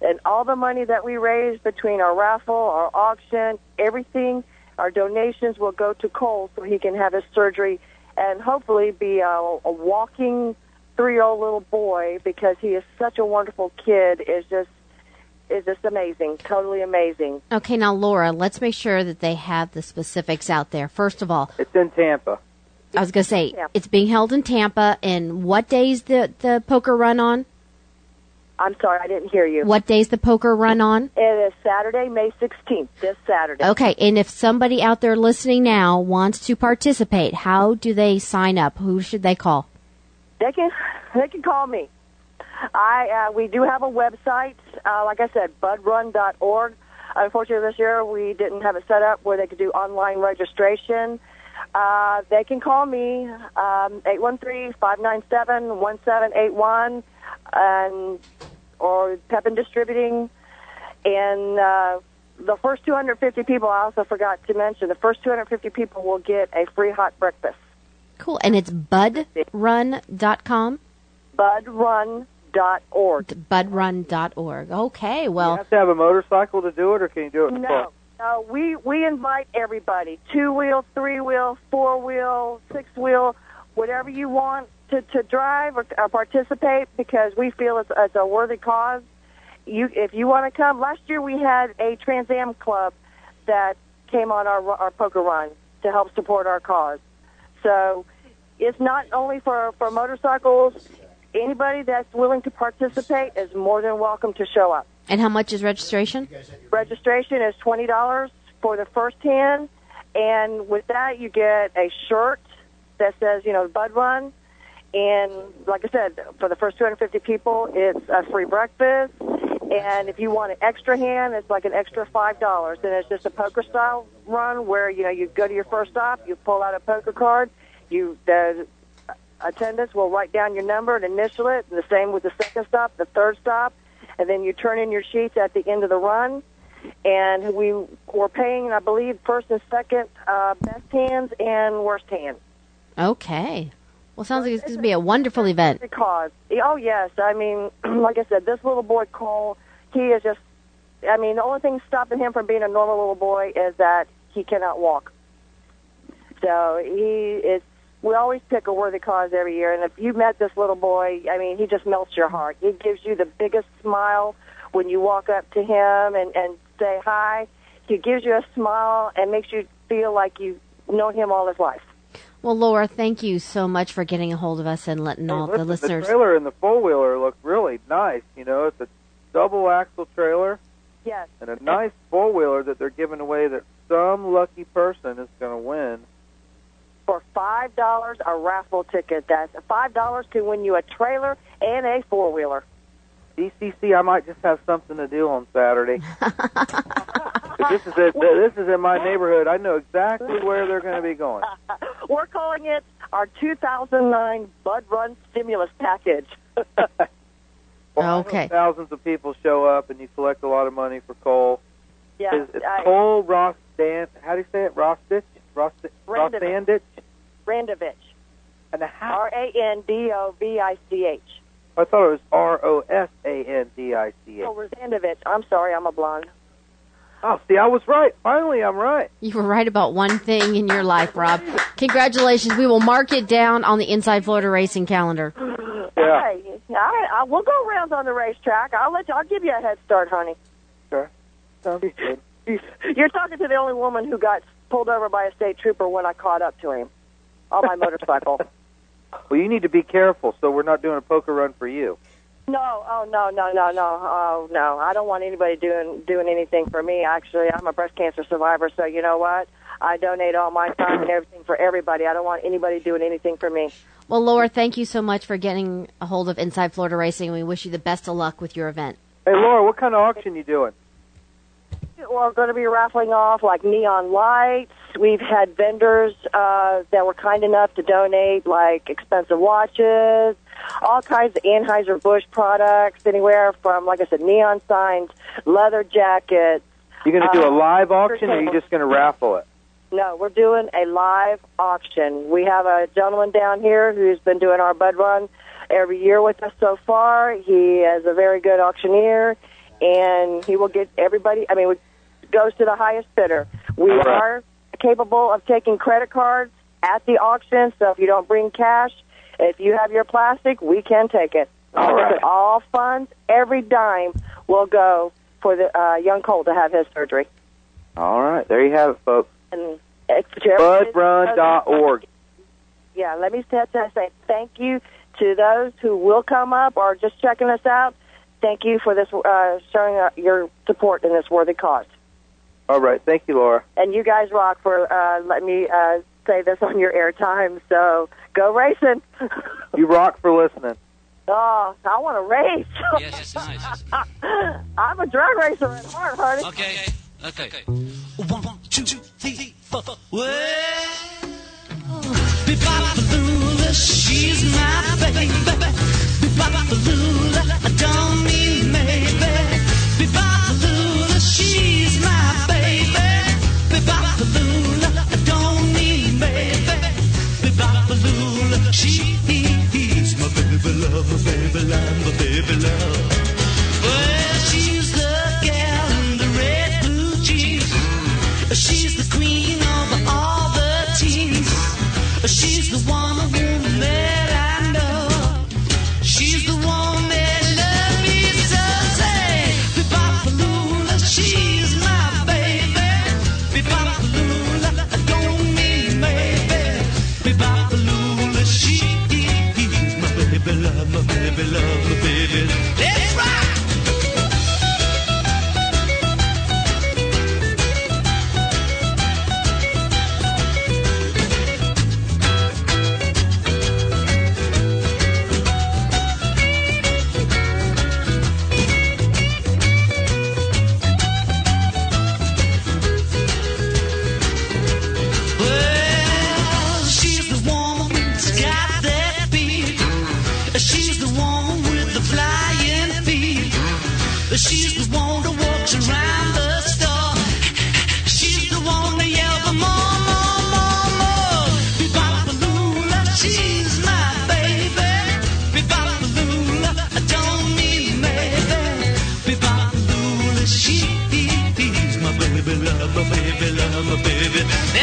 And all the money that we raise between our raffle, our auction, everything, our donations will go to Cole so he can have his surgery and hopefully be a, a walking three-year-old little boy because he is such a wonderful kid. is just is just amazing, totally amazing. Okay, now Laura, let's make sure that they have the specifics out there. First of all, It's in Tampa. I was going to say Tampa. it's being held in Tampa, and what days the the poker run on? I'm sorry, I didn't hear you. What days the poker run on? It is Saturday, May 16th, this Saturday. Okay, and if somebody out there listening now wants to participate, how do they sign up? Who should they call? They can they can call me. I uh, we do have a website. Uh, like I said, budrun.org. Unfortunately, this year we didn't have it set up where they could do online registration. Uh, they can call me um, eight one three five nine seven one seven eight one, and or Pepin Distributing, and uh, the first 250 people. I also forgot to mention the first 250 people will get a free hot breakfast. Cool, and it's budrun.com, Budrun.org. budrun.org. Okay, well. you well, have to have a motorcycle to do it, or can you do it? No, foot? no, we we invite everybody: two wheel, three wheel, four wheel, six wheel, whatever you want to to drive or, or participate, because we feel it's, it's a worthy cause. you if you want to come. Last year we had a Trans Am club that came on our our poker run to help support our cause. So it's not only for for motorcycles. Anybody that's willing to participate is more than welcome to show up. And how much is registration? Registration is twenty dollars for the first ten, and with that you get a shirt that says you know Bud Run, and like I said, for the first two hundred fifty people, it's a free breakfast. And if you want an extra hand, it's like an extra five dollars, and it's just a poker style run where you know you go to your first stop, you pull out a poker card, you the attendants will write down your number and initial it. And the same with the second stop, the third stop, and then you turn in your sheets at the end of the run. And we were paying, I believe, first and second uh, best hands and worst hands. Okay. Well, sounds like it's going to be a wonderful event. Because oh yes, I mean, like I said, this little boy Cole, he is just. I mean, the only thing stopping him from being a normal little boy is that he cannot walk. So he is. We always pick a worthy cause every year, and if you met this little boy, I mean, he just melts your heart. He gives you the biggest smile when you walk up to him and and say hi. He gives you a smile and makes you feel like you've known him all his life. Well, Laura, thank you so much for getting a hold of us and letting all Hey, the listeners. The trailer and the four wheeler look really nice. You know, it's a double axle trailer Yes. and a nice four wheeler that they're giving away that some lucky person is going to win. For five dollars a raffle ticket. That's five dollars to win you a trailer and a four wheeler. DCC, I might just have something to do on Saturday. This is it. This is in my neighborhood. I know exactly where they're going to be going. We're calling it our 2009 Bud Run Stimulus Package. Well, Okay. Thousands of people show up, and you collect a lot of money for Cole. yeah, Is it I- Cole Ross Dan? How do you say it? Rostich? Ross Randovich. Rossandich? Randovich. And how? R A N D O V I C H. I thought it was R O S A N D I C H. Oh, Randovich. I'm sorry, I'm a blonde. Oh, see, I was right. Finally, I'm right. You were right about one thing in your life, Rob. Congratulations. We will mark it down on the Inside Florida Racing calendar. Yeah. Hey, all right, I, we'll go rounds on the racetrack. I'll let you. I'll give you a head start, honey. Sure. Sounds good. You're talking to the only woman who got pulled over by a state trooper when I caught up to him on my motorcycle. Well, you need to be careful so we're not doing a poker run for you. No, oh no, no, no, no, oh no! I don't want anybody doing doing anything for me. Actually, I'm a breast cancer survivor, so you know what? I donate all my time and everything for everybody. I don't want anybody doing anything for me. Well, Laura, thank you so much for getting a hold of Inside Florida Racing. We wish you the best of luck with your event. Hey, Laura, what kind of auction you doing? We're going to be raffling off like neon lights. We've had vendors uh, that were kind enough to donate like expensive watches, all kinds of Anheuser Busch products, anywhere from like I said, neon signs, leather jackets. You're going to do a Uh, live auction, or you're you just going to raffle it? No, we're doing a live auction. We have a gentleman down here who's been doing our bud run every year with us so far. He is a very good auctioneer, and he will get everybody. I mean, goes to the highest bidder. We right. are capable of taking credit cards at the auction, so if you don't bring cash, if you have your plastic, we can take it. All right. All funds, every dime will go for the uh, young Cole to have his surgery. All right, there you have it, folks. And Budrun.org. yeah, let me say, say thank you to those who will come up or just checking us out. Thank you for this uh, showing uh, your support in this worthy cause. All right, thank you, Laura. And you guys rock for uh, letting me uh, say this on your airtime. So go racing. You rock for listening. oh, I want to race. Yes, nice. I'm a drag racer at heart, honey. Okay, okay. One, two, three, four. Well, Bebop-a-lula, she's my baby. Bebop-a-lula, I don't mean maybe. Bebop-a-lula, she's my baby. Baby love, baby my baby love. My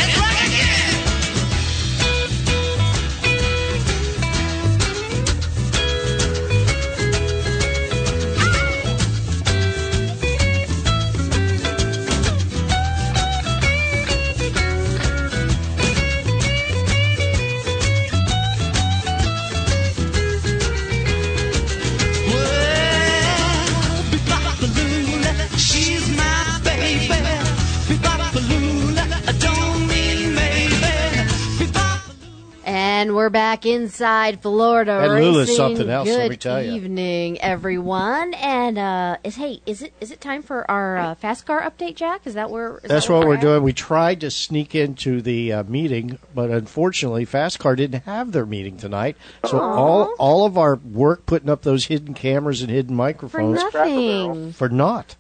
we're back inside Florida That. Lula's something else, Good let me tell ya. evening, everyone. And uh, is hey, is it is it time for our uh, fast car update, Jack? Is that where? Is That's that where what we're at? doing. We tried to sneak into the uh, meeting, but unfortunately, fast car didn't have their meeting tonight. So Aw. all all of our work putting up those hidden cameras and hidden microphones for microphones nothing. for naught.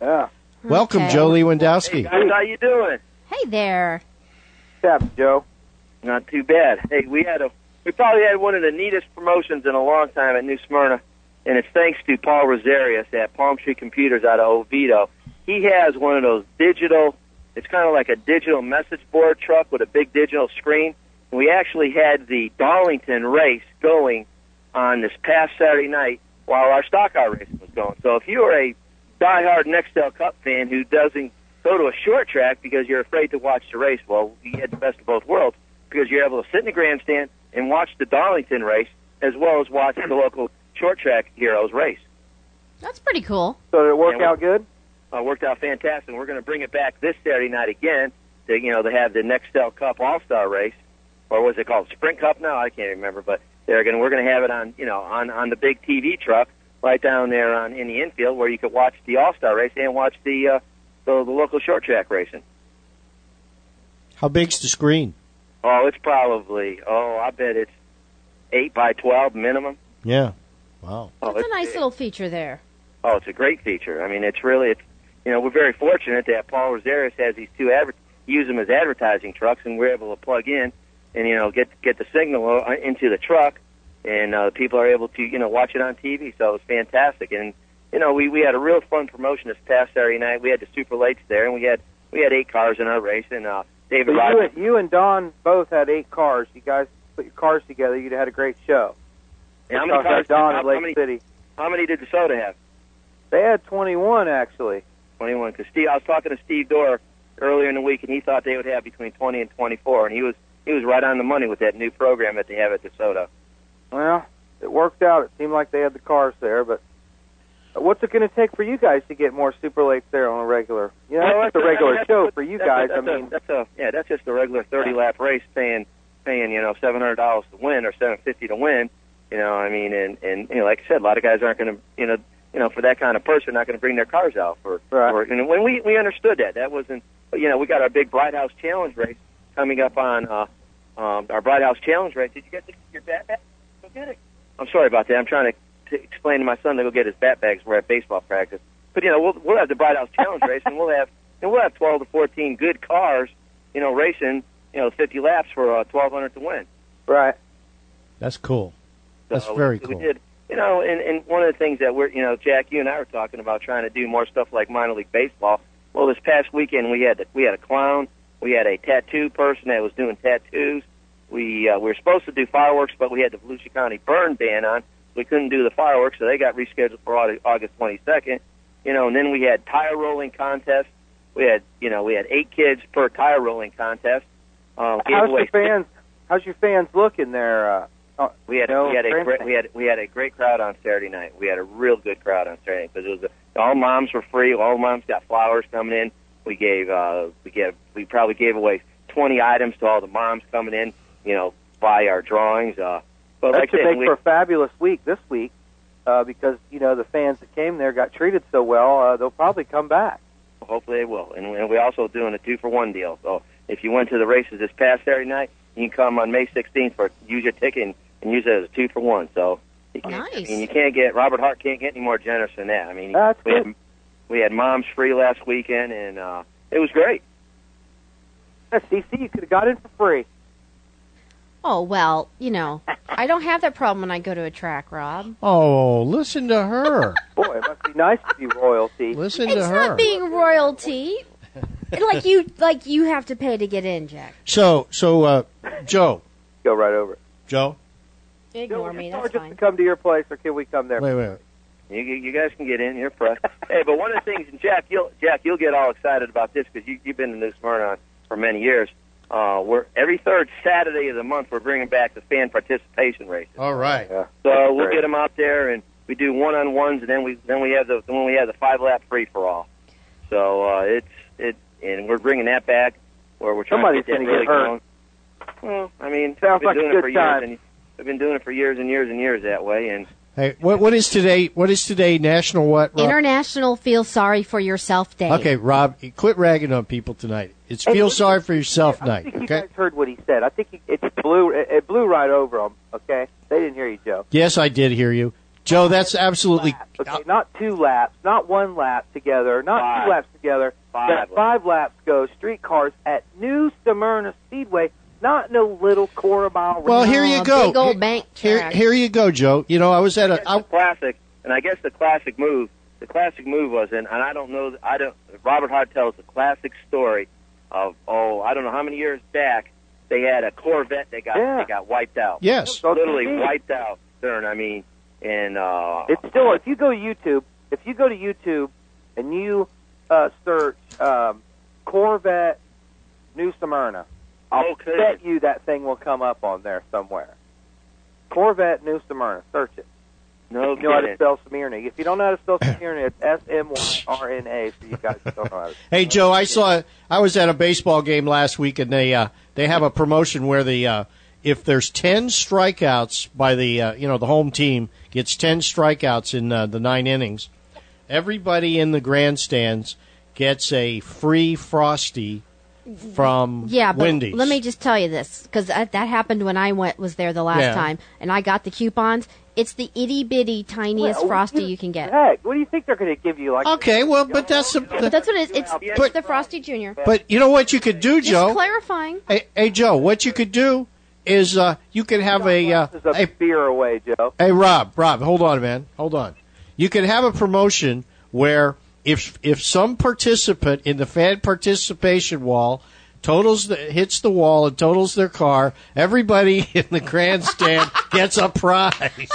Yeah. Welcome, Okay. Joe Lewandowski. Guys, how you doing? Hey there. What's up, Joe? Not too bad. Hey, we had a we probably had one of the neatest promotions in a long time at New Smyrna, and it's thanks to Paul Rosarius at Palm Tree Computers out of Oviedo. He has one of those digital. It's kind of like a digital message board truck with a big digital screen. And we actually had the Darlington race going on this past Saturday night while our stock car race was going. So if you are a diehard Nextel Cup fan who doesn't go to a short track because you're afraid to watch the race, well, you had the best of both worlds because you're able to sit in the grandstand and watch the Darlington race as well as watch the local short track heroes race. That's pretty cool. So did it work out good? Uh, worked out fantastic. We're going to bring it back this Saturday night again to you know to have the Nextel Cup All Star race, or was it called Sprint Cup? now? I can't remember, but they're going to we're going to have it on you know on on the big TV truck right down there on in the infield where you could watch the All Star race and watch the uh, the, the local short track racing. How big's the screen? Oh, it's probably oh I bet it's eight by twelve minimum. Yeah. Wow. Oh, That's a nice little feature there. Oh, it's a great feature. I mean, it's really, it's, you know, we're very fortunate that Paul Rosarius has these two adver- use them as advertising trucks, and we're able to plug in and you know get get the signal uh, into the truck, and uh, people are able to you know watch it on TV. So it's fantastic. And you know, we we had a real fun promotion this past Saturday night. We had the super lates there, and we had we had eight cars in our race, and uh, David So you, and, you and Don both had eight cars. You guys put your cars together. You'd have had a great show. Yeah, how many cars? Don how, Lake how many? City. How many did DeSoto have? They had 21 actually. 21. Because Steve, I was talking to Steve Dorr earlier in the week, and he thought they would have between 20 and 24, and he was he was right on the money with that new program that they have at DeSoto. Well, it worked out. It seemed like they had the cars there, but what's it going to take for you guys to get more super lates there on a regular? You know, Well, that's just a I mean, regular show for you a- guys. I that's a- mean, that's a yeah, that's just a regular 30 lap race, paying paying you know 700 dollars to win or 750 to win. You know, I mean, and and you know, like I said, a lot of guys aren't going to you know you know for that kind of person not going to bring their cars out for. Right. for and when we we understood that that wasn't you know we got our big Bright House Challenge race coming up on uh um our Bright House Challenge race. Did you get the, your bat bag? Go get it. I'm sorry about that. I'm trying to, to explain to my son to go get his bat bags. We're at baseball practice. But you know, we'll we'll have the Bright House Challenge race, and we'll have and we'll have 12 to 14 good cars, you know, racing, you know, 50 laps for uh, 1200 to win. right. That's cool. That's So very we cool. did, you know, and, and one of the things that we're, you know, Jack, you and I were talking about trying to do more stuff like minor league baseball. Well, this past weekend we had we had a clown, we had a tattoo person that was doing tattoos. We uh, we were supposed to do fireworks, but we had the Volusia County burn ban on. We couldn't do the fireworks, so they got rescheduled for August 22nd. You know, and then we had tire rolling contest. We had, you know, we had eight kids per tire rolling contest. Um, How's your fans? How's your fans looking there? Uh, uh, we had No, we had a great we had we had a great crowd on Saturday night. We had a real good crowd on Saturday night because it was a, all moms were free. All moms got flowers coming in. We gave uh we gave we probably gave away twenty items to all the moms coming in. You know, by our drawings. Uh, but that like should said, make we, for a fabulous week this week uh, because you know the fans that came there got treated so well. Uh, they'll probably come back. hopefully they will. And, and we're also doing a two for one deal. So if you went to the races this past Saturday night, you can come on May 16th for use your ticket and, and use it as a two for one. So you can't, I Nice. mean, you can't get Robert Hart can't get any more generous than that. I mean, That's we good. had we had moms free last weekend, and uh, it was great. Yeah, CC, you could have got in for free. Oh well, you know, I don't have that problem when I go to a track, Rob. Oh, listen to her. Boy, it must be nice to be royalty. Listen It's to her. It's not being royalty. like you, like you have to pay to get in, Jack. So, so uh, Joe, Go right over. Joe, Ignore me. Or That's just fine. to come to your place, or can we come there? wait, wait. You, you guys can get in. You're pressed. hey, but one of the things, and Jack, you'll Jack, you'll get all excited about this because you, you've been in this Smyrna for many years. Uh, we're every third Saturday of the month we're bringing back the fan participation races. All right. Yeah. So we'll get them out there, and we do one on ones, and then we then we have the then we have the five lap free for all. So uh, it's it, and we're bringing that back where we're trying Somebody's to get that gonna really get hurt. going. Well, I mean, Sounds we've been like a doing good it for time. years, and we've been doing it for years and years and years that way, and Hey, what what is today? What is today? National what? Rob? International Feel Sorry for Yourself Day. Okay, Rob, quit ragging on people tonight. It's feel listen, sorry for yourself I night. think you Okay. guys heard what he said. I think he, it blew it, it blew right over them. Okay, they didn't hear you, Joe. Yes, I did hear you, Joe. That's absolutely. Okay, not two laps, not one lap together, not Five. two laps together. Five That laps. five laps go streetcars at New Smyrna Speedway, not no little Corabile. Well, here you go. Big old Here- bank Here, here you go, Joe. You know, I was at guess a. classic, and I guess the classic move, the classic move was, and, and I don't know, I don't. Robert Hart tells the classic story of oh, I don't know how many years back they had a Corvette that got Yeah. that got wiped out. yes. literally wiped out. Stern, I mean, and uh, It's still if you go to YouTube, if you go to YouTube and you uh, search um, Corvette New Smyrna, I'll Okay. bet you that thing will come up on there somewhere. Corvette New Smyrna, search it. no You know how to spell Smyrna. If you don't know how to spell Smyrna, it's S M Y R N A. So you guys who don't know how to. Hey, Joe, I saw. I was at a baseball game last week, and they uh, they have a promotion where the uh, if there's ten strikeouts by the uh, you know the home team gets ten strikeouts in uh, the nine innings, everybody in the grandstands gets a free frosty from Yeah, but Wendy's. let me just tell you this because that, that happened when I went was there the last Yeah. time, and I got the coupons. It's the itty bitty tiniest Well, frosty you- you can get. Heck, what do you think they're going to give you? Like Okay, well, but that's a, But that's what it is. It's, it's the Frosty Junior. but you know what you could do, Just Joe. clarifying. Hey, hey, Joe, what you could do is uh, you could have a uh, a a beer away, Joe. Hey Rob, Rob, hold on, man, hold on. You could have a promotion where if if some participant in the fan participation wall totals the, hits the wall and totals their car, everybody in the grandstand gets a prize.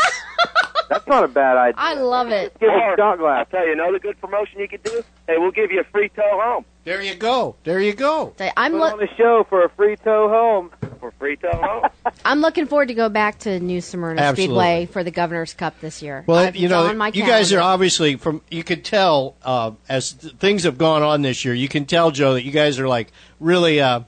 That's not a bad idea. I love it. Give me a shot I'll glass. tell you another good promotion you could do. Hey, we'll give you a free tow home There you go. There you go. Say, I'm Put look. on the show for a free tow home. for free tow home. I'm looking forward to go back to New Smyrna Absolutely. Speedway for the Governor's Cup this year. Well, I've- you know, on my you guys are obviously from. You could tell uh, as th- things have gone on this year. You can tell, Joe, that you guys are like really uh,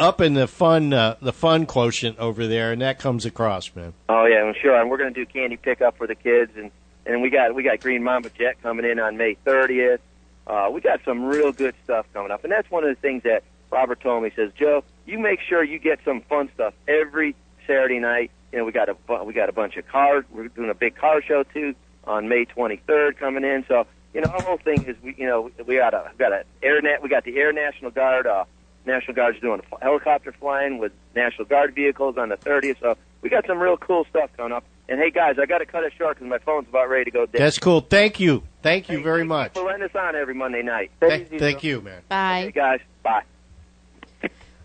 up in the fun, uh, the fun quotient over there, and that comes across, man. Oh yeah, well, sure. And we're going to do candy pickup for the kids, and and we got we got Green Mamba Jet coming in on May 30th. Uh, we got some real good stuff coming up, and that's one of the things that Robert told me. He says, Joe, you make sure you get some fun stuff every Saturday night. You know, we got a we got a bunch of cars. We're doing a big car show too on May 23rd coming in. So you know, our whole thing is we you know we got a we got a air net we got the Air National Guard. Uh, National Guard's doing a helicopter flying with National Guard vehicles on the 30th. So we got some real cool stuff coming up. And hey, guys, I got to cut it short because my phone's about ready to go dead. That's cool. Thank you. Thank you Hey, very thank much. for letting us on every Monday night. Thank, thank you, man. Hey, Bye. guys, bye.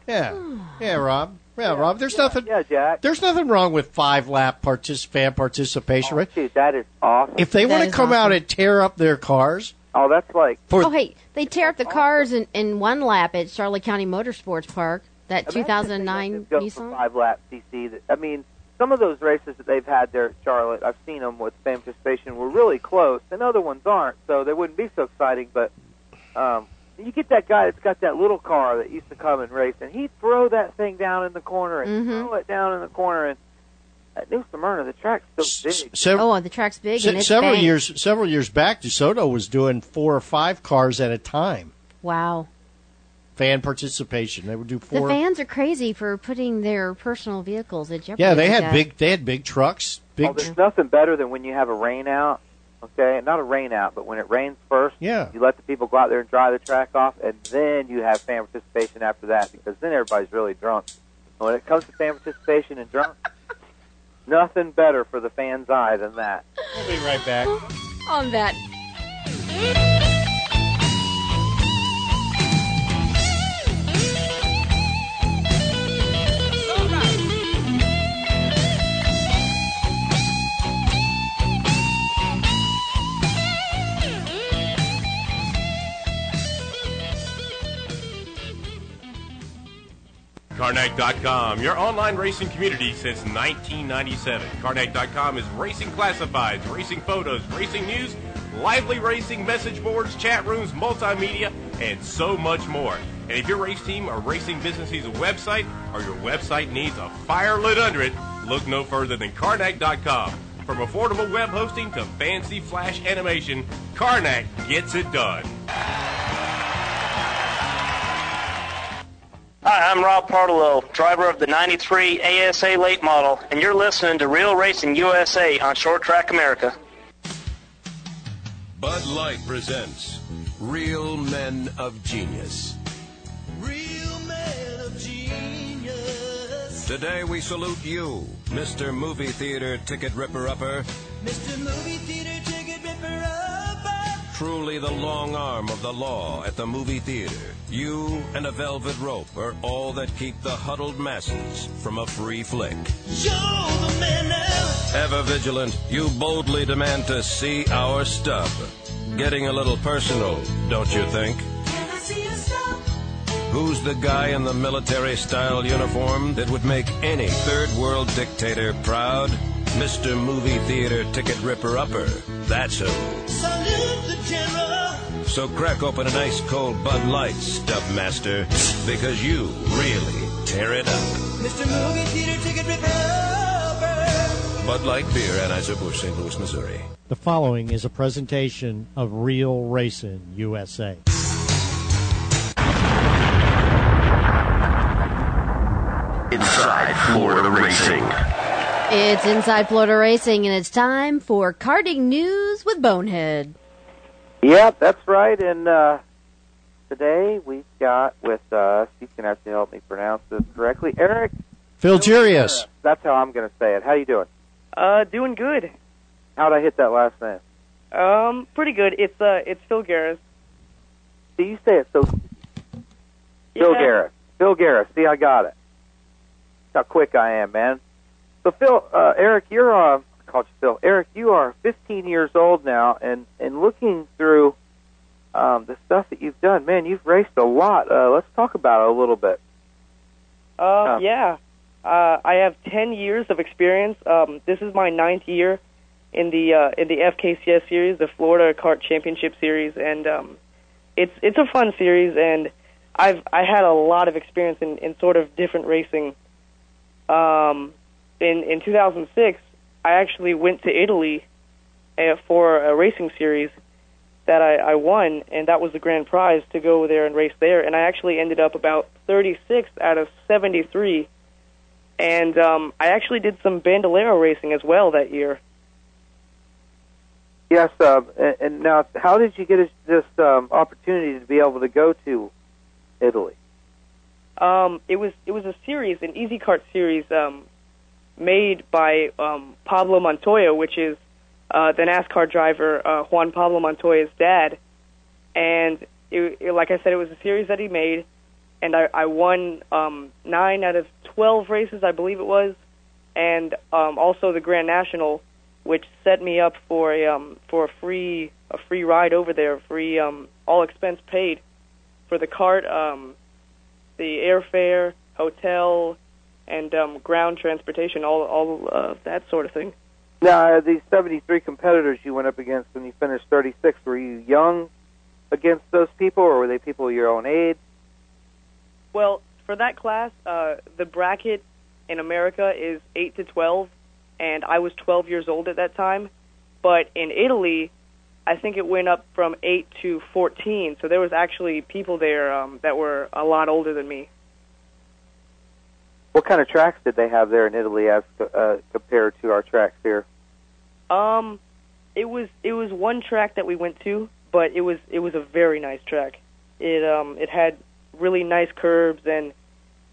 Yeah, yeah, Rob. Yeah, Rob. There's nothing. Yeah, Jack. There's nothing wrong with five lap partic- fan participation, oh, right? Dude, that is awesome. If they want to is come out and tear up their cars oh, that's like for Oh, hey, they tear up the cars in, in one lap at Charlotte County Motorsports Park. That imagine if they 2009 let go for Nissan. five lap CC. That- I mean, some of those races that they've had there at Charlotte, I've seen them with fan participation, were really close, and other ones aren't, so they wouldn't be so exciting. But um, you get that guy that's got that little car that used to come and race, and he'd throw that thing down in the corner and Mhm. throw it down in the corner. And at New Smyrna, the track's so big. sev- Oh, the track's big se- and it's several banked. years. Several years back, DeSoto was doing four or five cars at a time. Wow. Fan participation. They would do four. The fans are crazy for putting their personal vehicles at jeopardy. yeah, they had that. big. They had big trucks. Big. Oh, there's nothing better than when you have a rain out. Okay, not a rain out, but when it rains first, Yeah. you let the people go out there and dry the track off, and then you have fan participation after that because then everybody's really drunk. When it comes to fan participation and drunk, nothing better for the fan's eye than that. We'll be right back. on that. Karnak.com, your online racing community since 1997. Karnak.com is racing classifieds, racing photos, racing news, lively racing message boards, chat rooms, multimedia, and so much more. And if your race team or racing business needs a website or your website needs a fire lit under it, look no further than Karnak.com. From affordable web hosting to fancy flash animation, Karnak gets it done. Hi, I'm Rob Partillo, driver of the 93 ASA late model, and you're listening to Real Racing USA on Short Track America. Bud Light presents Real Men of Genius. Real men of genius. Today we salute you, Mr. Movie Theater Ticket Ripper Upper, Mr. Movie Theater Ticket Ripper Upper. Truly the long arm of the law at the movie theater. You and a velvet rope are all that keep the huddled masses from a free flick. You're the man now. Ever vigilant, you boldly demand to see our stub. Getting a little personal, don't you think? Can I see you stop? Who's the guy in the military style uniform that would make any third world dictator proud? Mr. Movie Theater Ticket Ripper Upper. That's who. Salute the general. So crack open an ice cold Bud Light, Stub Master, because you really tear it up. Mr. Movie Theater Ticket Ripper Upper. Bud Light Beer, Anheuser-Busch, St. Louis, Missouri. The following is a presentation of Real Racing USA. Inside Florida Racing. It's Inside Florida Racing, and it's time for karting news with Bonehead. Yep, that's right. And uh, today we've got with us, he's going to have to help me pronounce this correctly, Eric. Filgerius. That's how I'm going to say it. How you doing? Uh, doing good. How'd I hit that last name? Um, pretty good. It's uh, it's Phil Garris. See, you say it so. Phil Yeah. Garrett. Phil Garrett. See, I got it. That's how quick I am, man. So, Phil, uh, Eric, you're uh, I called you Phil. Eric, you are 15 years old now, and and looking through um, the stuff that you've done, man, you've raced a lot. Uh, let's talk about it a little bit. Uh, yeah. Uh, I have 10 years of experience. Um, this is my ninth year in the uh, in the FKCS series, the Florida Kart Championship series, and um, it's it's a fun series, and I've I had a lot of experience in, in sort of different racing. Um, in in 2006, I actually went to Italy uh, for a racing series that I, I won, and that was the grand prize to go there and race there. And I actually ended up about 36th out of 73. And um, I actually did some Bandolero racing as well that year. Yes, uh, and, and now, how did you get this- this um, opportunity to be able to go to Italy? Um, it was it was a series, an Easy Kart series, um, made by um, Pablo Montoya, which is uh, the NASCAR driver uh, Juan Pablo Montoya's dad. And it, it, like I said, it was a series that he made, and I, I won um, nine out of twelve races, I believe it was, and um, also the Grand National, which set me up for a um, for a free a free ride over there, free um, all expense paid for the cart. Um, the airfare, hotel, and um, ground transportation, all all uh, that sort of thing. Now, uh, these 73 competitors you went up against when you finished 36, were you young against those people, or were they people your own age? Well, for that class, uh, the bracket in America is eight to twelve, and I was twelve years old at that time. But in Italy, I think it went up from eight to fourteen. So there was actually people there um, that were a lot older than me. What kind of tracks did they have there in Italy as uh, compared to our tracks here? Um, it was it was one track that we went to, but it was it was a very nice track. It um it had really nice curbs and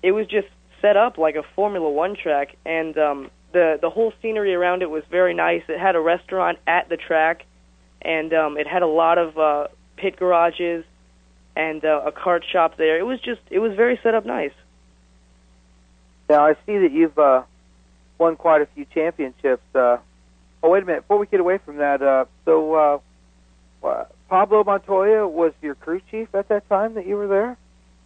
it was just set up like a Formula One track, and um the the whole scenery around it was very nice. It had a restaurant at the track, and um it had a lot of uh, pit garages and uh, a kart shop there. It was just it was very set up nice. Now, I see that you've uh, won quite a few championships. Uh, oh, wait a minute. Before we get away from that, uh, so uh, uh, Pablo Montoya was your crew chief at that time that you were there?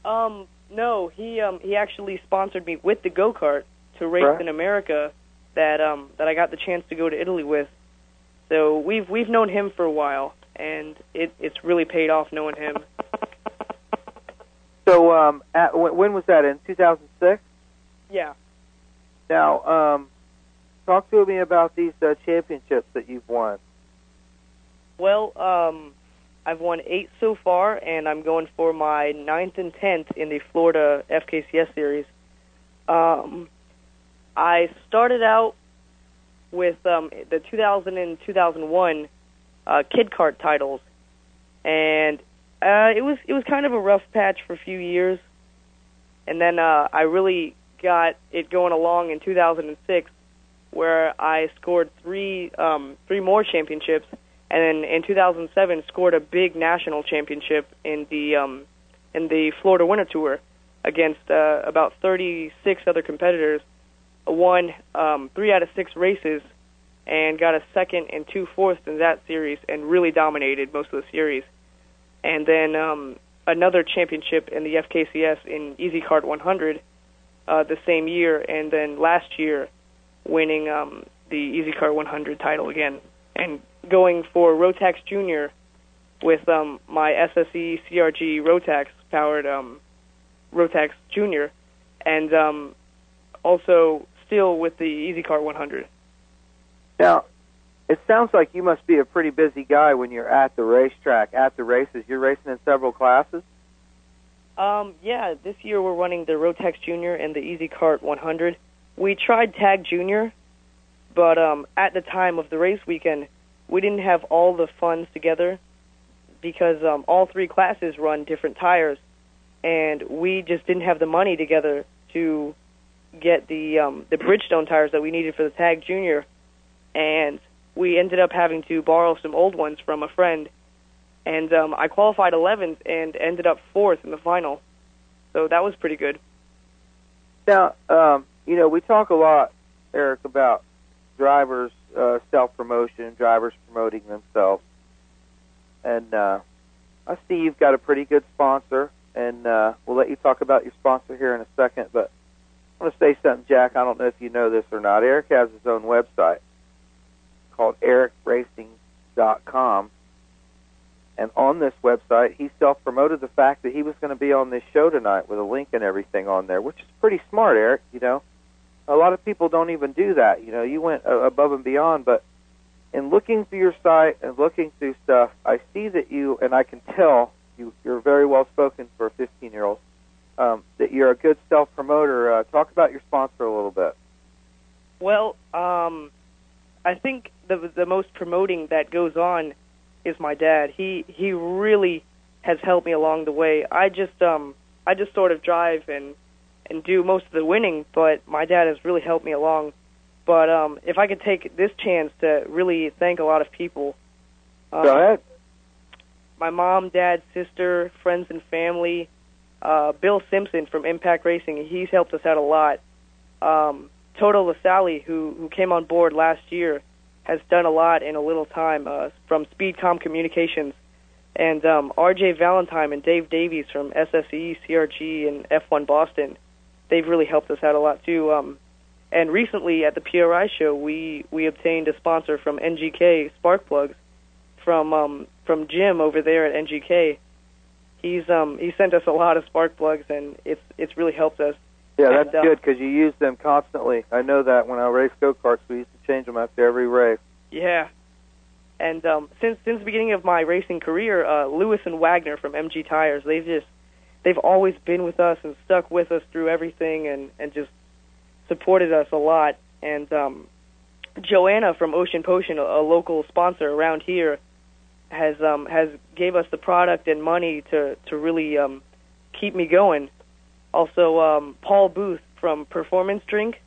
Um, No, he um he actually sponsored me with the go kart to race Right. in America that um that I got the chance to go to Italy with. So we've we've known him for a while, and it it's really paid off knowing him. So, um, at, when, when was that? In 2006. Yeah. Now, um, talk to me about these uh, championships that you've won. Well, um, I've won eight so far, and I'm going for my ninth and tenth in the Florida FKCS series. Um, I started out with um, the 2000 and 2001 uh, kid kart titles, and uh, it was it was kind of a rough patch for a few years, and then uh, I really got it going along in 2006, where I scored three um, three more championships, and then in 2007 scored a big national championship in the um, in the Florida Winter Tour against uh, about 36 other competitors. Won um, three out of six races, and got a second and two fourths in that series, and really dominated most of the series. And then um, another championship in the FKCS in Easy Kart 100 uh, the same year, and then last year winning um, the Easy Kart 100 title again, and going for Rotax Junior with um, my SSE CRG Rotax powered um, Rotax Junior, and um, also still with the Easy Kart 100. Now, it sounds like you must be a pretty busy guy when you're at the racetrack, at the races. You're racing in several classes. Um, yeah, this year we're running the Rotax Junior and the Easy Kart 100. We tried Tag Junior, but um, at the time of the race weekend, we didn't have all the funds together because um, all three classes run different tires, and we just didn't have the money together to get the um, the Bridgestone tires that we needed for the Tag Junior, and we ended up having to borrow some old ones from a friend and um, I qualified 11th and ended up fourth in the final. So that was pretty good. Now, um, you know, we talk a lot, Eric, about drivers uh, self promotion, drivers promoting themselves, and uh, I see you've got a pretty good sponsor, and uh, we'll let you talk about your sponsor here in a second. But I want to say something, Jack. I don't know if you know this or not. Eric has his own website called ericracing.com. And on this website, he self promoted the fact that he was going to be on this show tonight with a link and everything on there, which is pretty smart, Eric. You know, a lot of people don't even do that. You know, you went above and beyond, but in looking through your site and looking through stuff, I see that you, and I can tell you, you're very well spoken for a 15 year old, um, that you're a good self promoter. Uh, talk about your sponsor a little bit. Well, um, I think the the most promoting that goes on is my dad. He he really has helped me along the way. I just um I just sort of drive and and do most of the winning, but my dad has really helped me along. But um if I could take this chance to really thank a lot of people. Um, Go ahead. My mom, dad, sister, friends and family, uh Bill Simpson from Impact Racing, he's helped us out a lot. Um Toto LaSalle who who came on board last year has done a lot in a little time uh, from Speedcom Communications, and um, R.J. Valentine and Dave Davies from SSE, CRG, and F1 Boston. They've really helped us out a lot too. Um, and recently at the PRI show, we we obtained a sponsor from NGK Spark Plugs from um, from Jim over there at NGK. He's um, he sent us a lot of spark plugs, and it's it's really helped us. Yeah, that's And, uh, good because you use them constantly. I know that when I race go karts, we used to change them after every race. Yeah. And um, since since the beginning of my racing career, uh, Lewis and Wagner from MG Tires, they've just they've always been with us and stuck with us through everything and and just supported us a lot. And um, Joanna from Ocean Potion, a, a local sponsor around here, has um, has gave us the product and money to to really um, keep me going. Also, um, Paul Booth from Performance Drink,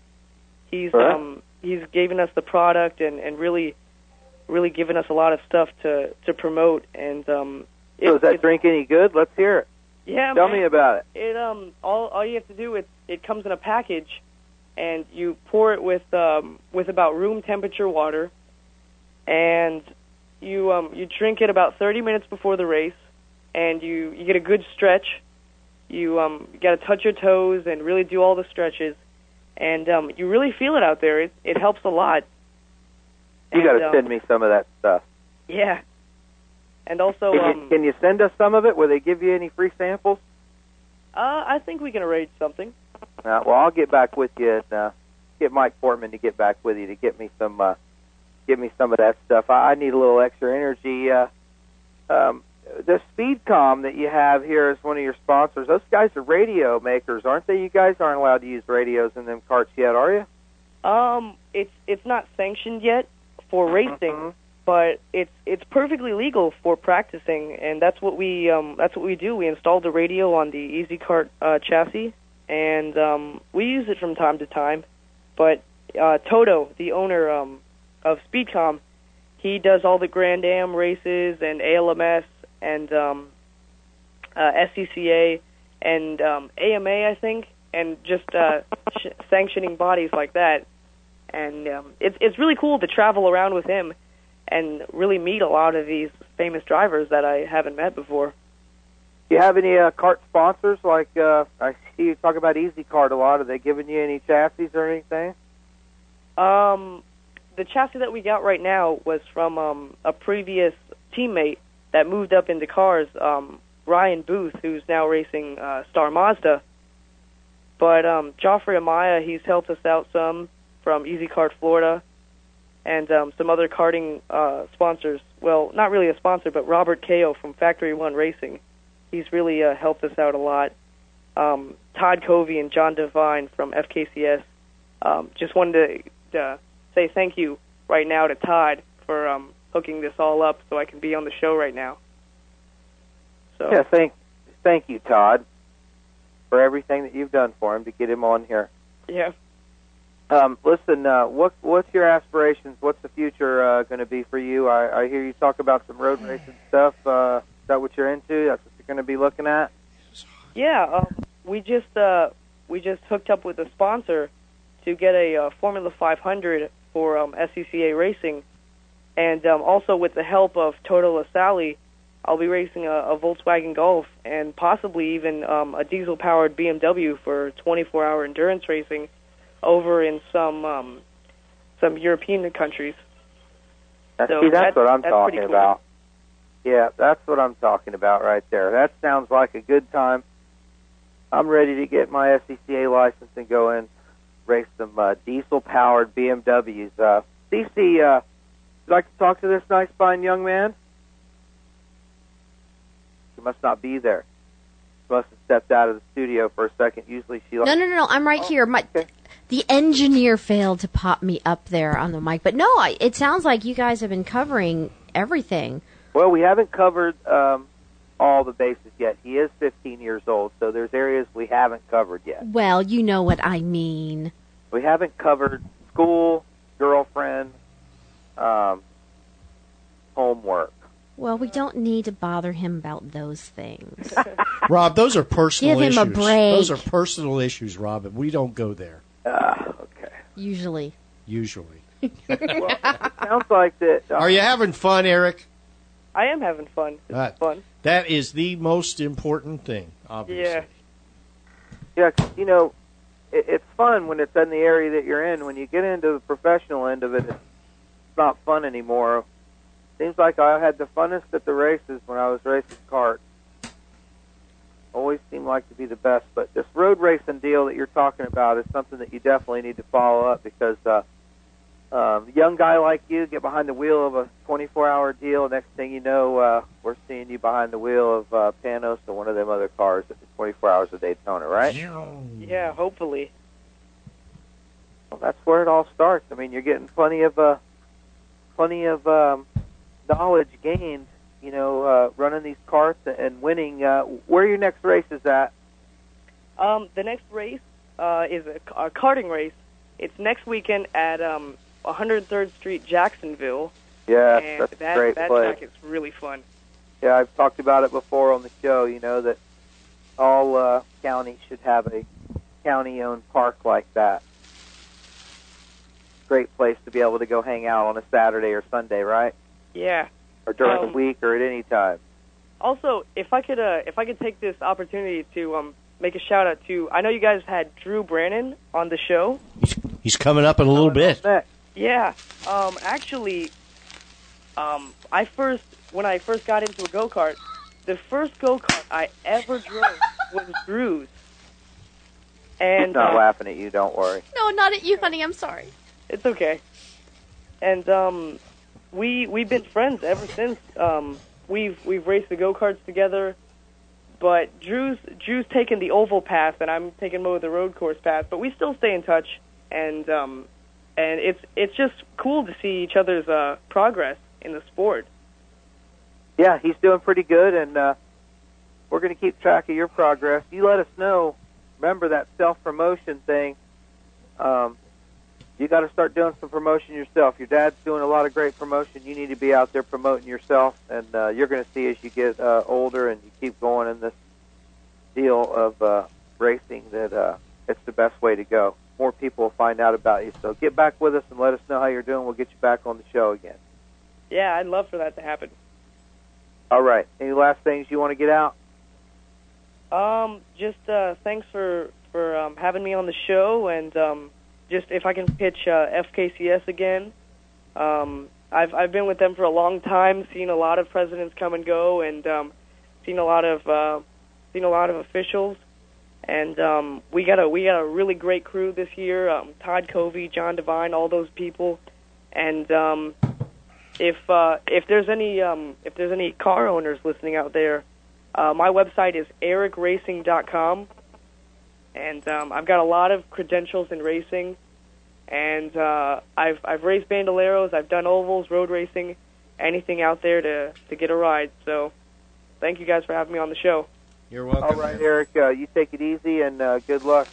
he's right. um, he's given us the product and and really really given us a lot of stuff to to promote and um So it- is that drink any good? Let's hear it. yeah Tell man. me about it. It um all all you have to do it it comes in a package and you pour it with um with about room temperature water and you um you drink it about 30 minutes before the race and you you get a good stretch You um, got to touch your toes and really do all the stretches, and um, you really feel it out there. It it helps a lot. You got to um, send me some of that stuff. Yeah. And also, Can you, um, can you send us some of it? Will they give you any free samples? uh, I think we can arrange something. Uh, well, I'll get back with you and uh, get Mike Portman to get back with you to get me some, uh, get me some of that stuff. I, I need a little extra energy. Uh, um, the Speedcom that you have here as one of your sponsors. Those guys are radio makers, aren't they? You guys aren't allowed to use radios in them carts yet, are you? Um, it's it's not sanctioned yet for racing, but it's it's perfectly legal for practicing, and that's what we um that's what we do. We installed the radio on the Easy Kart uh, chassis, and um, we use it from time to time. But uh, Toto, the owner um, of Speedcom, he does all the Grand Am races and ALMS and um, uh, SCCA and um, AMA, I think, and just uh, sh- sanctioning bodies like that. And um, it's it's really cool to travel around with him and really meet a lot of these famous drivers that I haven't met before. Do you have any uh, cart sponsors? Like uh, I see you talk about Easy Kart a lot. Are they giving you any chassis or anything? Um, the chassis that we got right now was from um, a previous teammate that moved up into cars, um, Ryan Booth, who's now racing uh, Star Mazda. But um, Joffrey Amaya, he's helped us out some from Easy Kart Florida, and um, some other karting uh, sponsors. Well, not really a sponsor, but Robert Kao from Factory One Racing. He's really uh, helped us out a lot. Um, Todd Covey and John Devine from FKCS. Um, just wanted to uh, say thank you right now to Todd for um, hooking this all up so I can be on the show right now. So Yeah, thank thank you, Todd, for everything that you've done for him to get him on here. yeah. Um, listen, uh, what what's your aspirations? What's the future uh, going to be for you? I, I hear you talk about some road racing stuff. Uh, is that what you're into? That's what you're going to be looking at. Yeah, um, we just uh, we just hooked up with a sponsor to get a uh, Formula 500 for um, SCCA racing, and um, also with the help of Toto LaSalle, I'll be racing a, a Volkswagen Golf and possibly even um, a diesel-powered BMW for 24-hour endurance racing over in some um, some European countries. Now, So see, that's, that's- what I'm that's talking cool. about. Yeah, that's what I'm talking about right there. That sounds like a good time. I'm ready to get my SCCA license and go in race some uh, diesel-powered BMWs. Uh, CC, uh, would you like to talk to this nice, fine young man? She must not be there. She must have stepped out of the studio for a second. Usually she. No, no, no, no. I'm right here. My the engineer failed to pop me up there on the mic, but no, I, it sounds like you guys have been covering everything. Well, we haven't covered um, all the bases yet. He is 15 years old, so there's areas we haven't covered yet. Well, you know what I mean. We haven't covered school, girlfriend, um, homework. Well, we don't need to bother him about those things. Rob, those are personal Give him issues. a break. Those are personal issues, Rob, and we don't go there Uh, okay. Usually. usually. Sounds like that. uh, Are you having fun, Eric? I am having fun. It's That- fun. That is the most important thing, obviously. Yeah. Yeah, 'cause, you know, it, it's fun when it's in the area that you're in. When you get into the professional end of it, it's not fun anymore. Seems like I had the funnest at the races when I was racing karts. Always seemed like to be the best, but this road racing deal that you're talking about is something that you definitely need to follow up because uh, um, young guy like you get behind the wheel of a 24-hour deal. Next thing you know, uh, we're seeing you behind the wheel of uh, Panoz or one of them other cars at the 24 Hours of Daytona, right? Yeah, hopefully. Well, that's where it all starts. I mean, you're getting plenty of uh, plenty of um, knowledge gained. You know, uh, running these carts and winning. Uh, where your next race is at? Um, the next race uh, is a, a karting race. It's next weekend at um, 103rd Street, Jacksonville. Yeah, and that's that, a great that place. track is really fun. Yeah, I've talked about it before on the show. You know that all uh, counties should have a county-owned park like that. Great place to be able to go hang out on a Saturday or Sunday, right? Yeah. Or during Um, the week or at any time. also, if I could, uh, if I could take this opportunity to um, make a shout out to, I know you guys had Drew Brannon on the show. He's coming up in a little bit. Yeah. Um, actually, um, I first when I first got into a go kart, the first go kart I ever drove was Drew's. And He's not uh, laughing at you. Don't worry. No, not at you, honey. I'm sorry. It's okay. And um, we we've been friends ever since. Um, we've we've raced the go karts together. But Drew's Drew's taken the oval path, and I'm taking more of the road course path. But we still stay in touch, and um, and it's it's just cool to see each other's uh, progress in the sport. Yeah, he's doing pretty good, and uh, we're going to keep track of your progress. You let us know. Remember that self promotion thing. Um, you got to start doing some promotion yourself. Your dad's doing a lot of great promotion. You need to be out there promoting yourself, and uh, you're going to see as you get uh, older and you keep going in this deal of uh, racing that uh, it's the best way to go. More people will find out about you. So get back with us and let us know how you're doing. We'll get you back on the show again. Yeah, I'd love for that to happen. All right. Any last things you want to get out? Um, just uh, thanks for for um, having me on the show, and um, just if I can pitch uh, FKCS again. Um, I've I've been with them for a long time, seen a lot of presidents come and go, and um, seen a lot of uh, seen a lot of officials, and um, we got a we got a really great crew this year. Um, Todd Covey, John Devine, all those people, and um, if uh, if there's any um, if there's any car owners listening out there, uh, my website is ericracing.com, and um, I've got a lot of credentials in racing, and uh, I've I've raced bandoleros, I've done ovals, road racing, anything out there to to get a ride. So, thank you guys for having me on the show. You're welcome. All right, Eric. Uh, you take it easy and uh, good luck.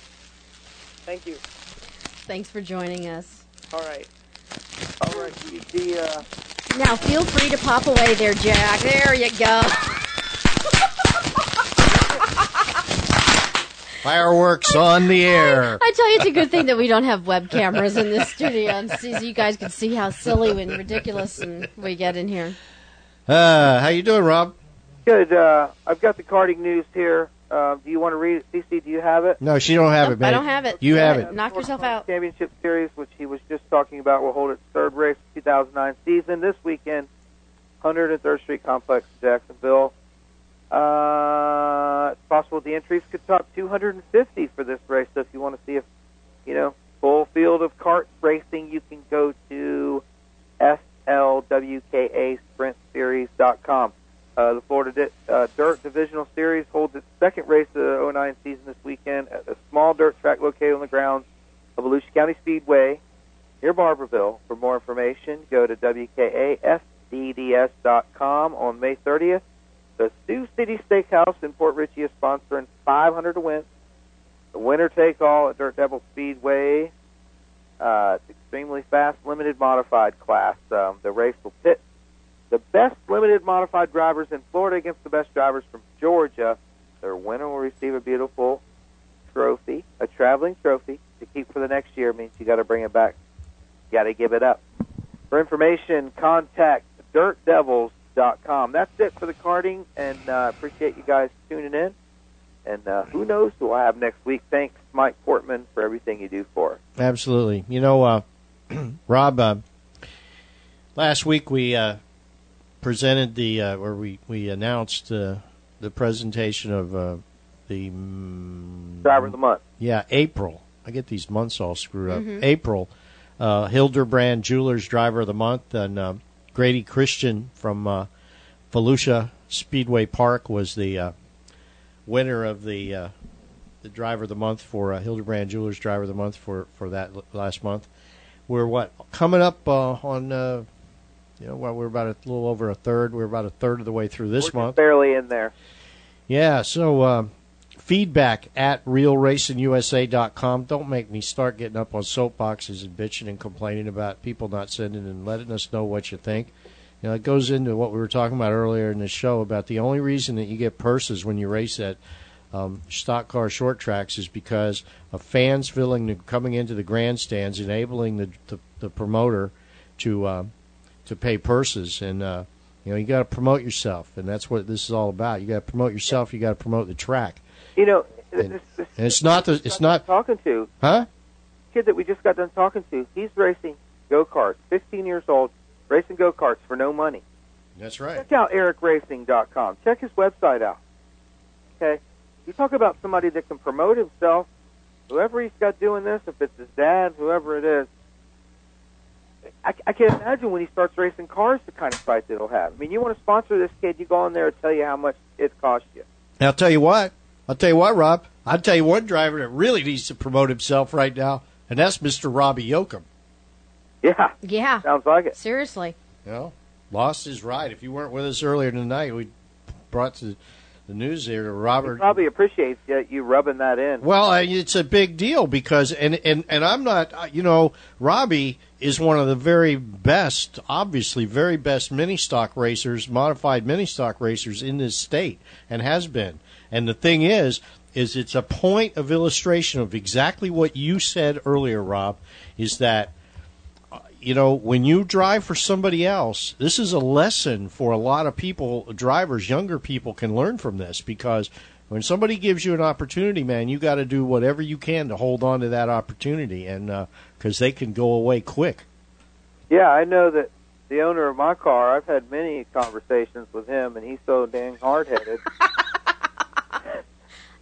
Thank you. Thanks for joining us. All right. All right. You, the, uh, Now feel free to pop away there, Jack. There you go. Fireworks on the air. I tell you, it's a good thing that we don't have web cameras in this studio, and see, so you guys can see how silly and ridiculous and we get in here. Uh, how you doing, Rob? good. Uh, I've got the karting news here. Uh, do you want to read it? CC, do you have it? No, she don't have it, man. I don't have it. You Go have it. Knock yourself out. Championship Series, which he was just talking about, will hold its third race of 2009 season this weekend, 103rd Street Complex, Jacksonville. Uh, it's possible the entries could top 250 for this race. So if you want to see if, you know, full field of kart racing, you can go to slwkasprintseries.com. Uh, the Florida Di- uh, Dirt Divisional Series holds its second race of the 09 season this weekend at a small dirt track located on the grounds of Volusia County Speedway near Barberville. For more information, go to WKASDDS.com on May 30th. The Sioux City Steakhouse in Port Richey is sponsoring 500 to win. The winner take all at Dirt Devil Speedway. Uh, it's extremely fast, limited modified class. Um, the race will pit the best limited modified drivers in Florida against the best drivers from Georgia. Their winner will receive a beautiful trophy, a traveling trophy to keep for the next year. Means you got to bring it back. You got to give it up. For information, contact dirtdevils.com. That's it for the karting, and uh, appreciate you guys tuning in. And uh, who knows who I have next week? Thanks, Mike Portman, for everything you do for us. Absolutely. You know, uh, Rob, uh, last week we uh, presented the, uh, or we, we announced uh, the presentation of uh, the. mm, Driver of the month. Yeah, April. I get these months all screwed up. Mhm. April. Uh, Hildebrand Jewelers Driver of the Month, and uh, Grady Christian from uh, Volusia Speedway Park was the uh, winner of the uh, the Driver of the Month for uh, Hildebrand Jewelers Driver of the Month for for that l- last month. We're what coming up uh, on uh, you know well we're about a little over a third. We're about a third of the way through this We're month. barely in there. Yeah, so uh, feedback at realracingusa.com. Don't make me start getting up on soapboxes and bitching and complaining about people not sending and letting us know what you think. You know, it goes into what we were talking about earlier in the show about the only reason that you get purses when you race at um, stock car short tracks is because of fans filling the, coming into the grandstands, enabling the the, the promoter to uh, to pay purses and. Uh, You know, you got to promote yourself, and that's what this is all about. You got to promote yourself. You got to promote the track. You know, And- this, this And it's not the. It's not. talking to Huh? kid that we just got done talking to. He's racing go karts. 15 years old, racing go karts for no money. That's right. Check out ericracing.com. Check his website out. Okay, you talk about somebody that can promote himself. Whoever he's got doing this, if it's his dad, whoever it is, I, I can't imagine when he starts racing cars, the kind of site that he'll have. I mean, you want to sponsor this kid, you go on there and tell you how much it costs you. I'll tell you what. I'll tell you what, Rob. I'll tell you one driver that really needs to promote himself right now, and that's Mr. Robbie Yoakum. Yeah, Yeah. sounds like it. Seriously. You know, lost his ride. If you weren't with us earlier tonight, we brought to the news there to He Robert. probably appreciates you, you rubbing that in. Well, it's a big deal because, and and and I'm not, uh, you know, Robbie is one of the very best, obviously very best mini stock racers, modified mini stock racers in this state, and has been. And the thing is, is it's a point of illustration of exactly what you said earlier, Rob, is that uh, you know, when you drive for somebody else, this is a lesson for a lot of people, drivers, younger people can learn from this because when somebody gives you an opportunity, man, you got to do whatever you can to hold on to that opportunity and because they can go away quick. Yeah, I know that the owner of my car, I've had many conversations with him, and he's so dang hard headed.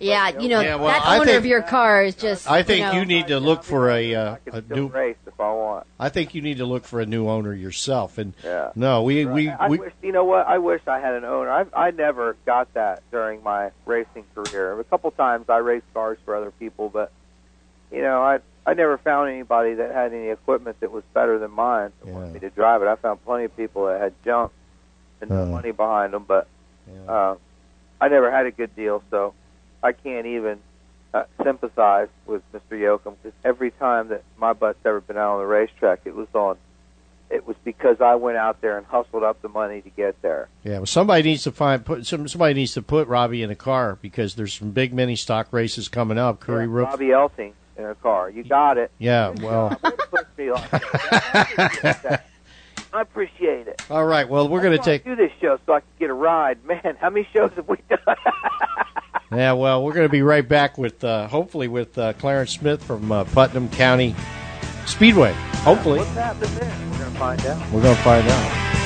Yeah, you know, Yeah, well, that I owner think- of your car is just. I think you, you, know, need to look for a, uh, a Still new. race if I want. I think you need to look for a new owner yourself. And Yeah. no, we we, I we wish, you know what? I wish I had an owner. I I never got that during my racing career. A couple times I raced cars for other people, but you know, I I never found anybody that had any equipment that was better than mine that wanted me to drive it. I found plenty of people that had junk and no Uh. money behind them, but uh, I never had a good deal, so I can't even uh, sympathize with Mr. Yoakum because every time that my butt's ever been out on the racetrack, it was on. It was because I went out there and hustled up the money to get there. Yeah, well, somebody needs to find put some, somebody needs to put Robbie in a car because there's some big mini stock races coming up. Curry Roof. Robbie Elting in a car. You got it. Yeah, well, Way to push me like that. I appreciate it. all right. Well, we're going to That's why I take. do this show so I can get a ride. Man, how many shows have we done? Yeah, well, we're going to be right back with uh, hopefully with uh, Clarence Smith from uh, Putnam County Speedway. Hopefully, What's there? We're gonna find out. we're going to find out.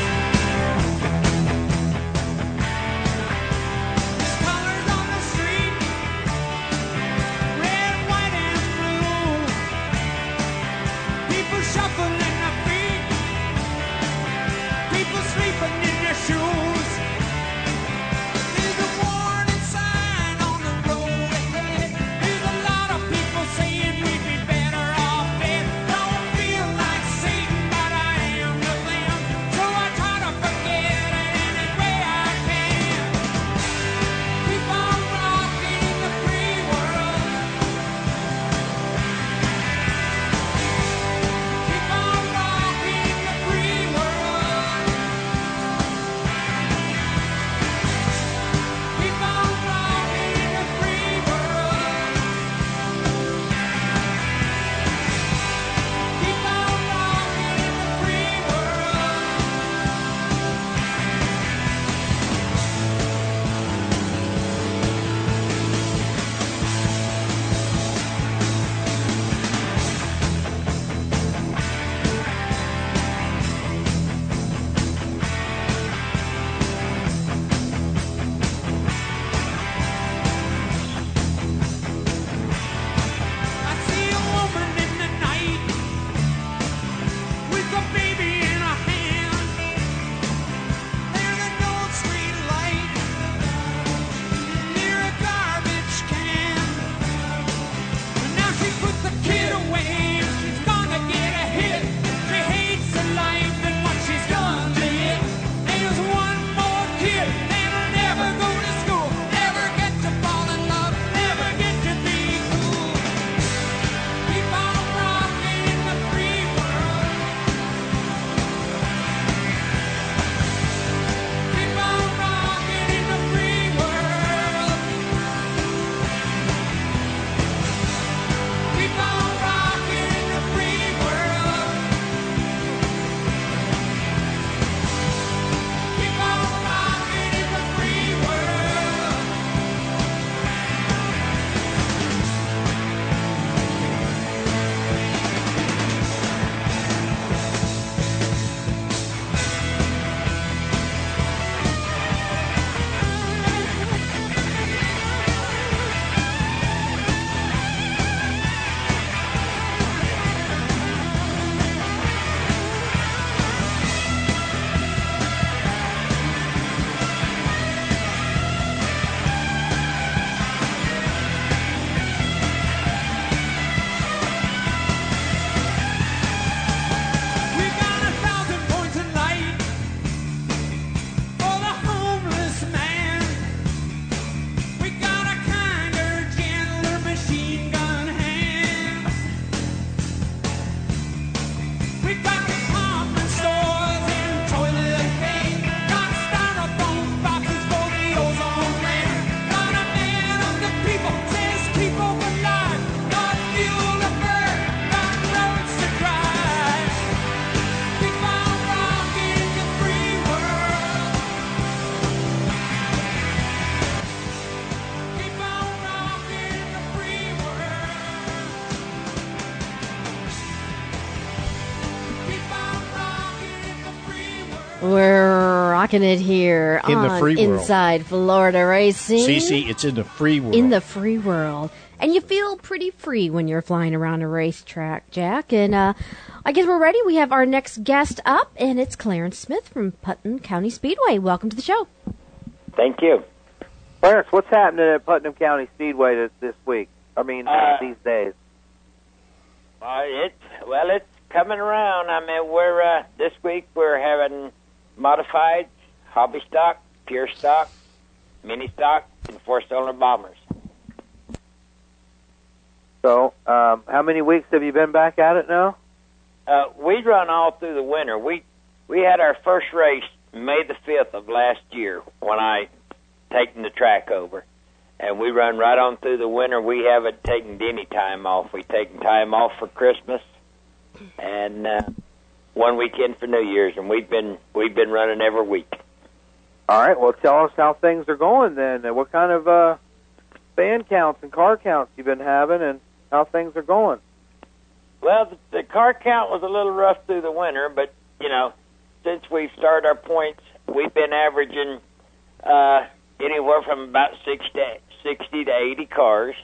Rocking it here In the on free world. Inside Florida Racing. Cece, it's in the free world. in the free world. And you feel pretty free when you're flying around a racetrack, Jack. And uh, I guess we're ready. We have our next guest up, and it's Clarence Smith from Putnam County Speedway. Welcome to the show. Thank you. Clarence, what's happening at Putnam County Speedway this, this week? I mean, uh, Uh, these days. Uh, it's well, it's coming around. I mean, we're uh, this week we're having modified, hobby stock, pure stock, mini stock, and four cylinder bombers. So, um, how many weeks have you been back at it now? Uh, we run all through the winter. We we had our first race May the fifth of last year when I taken the track over, and we run right on through the winter. We haven't taken any time off. We taken time off for Christmas, and uh, one weekend for New Year's, and we've been we've been running every week. All right. Well, tell us how things are going then. and What kind of uh, fan counts and car counts you've been having, and how things are going. Well, the, the car count was a little rough through the winter, but you know, since we've started our points, we've been averaging uh, anywhere from about six to sixty to eighty cars.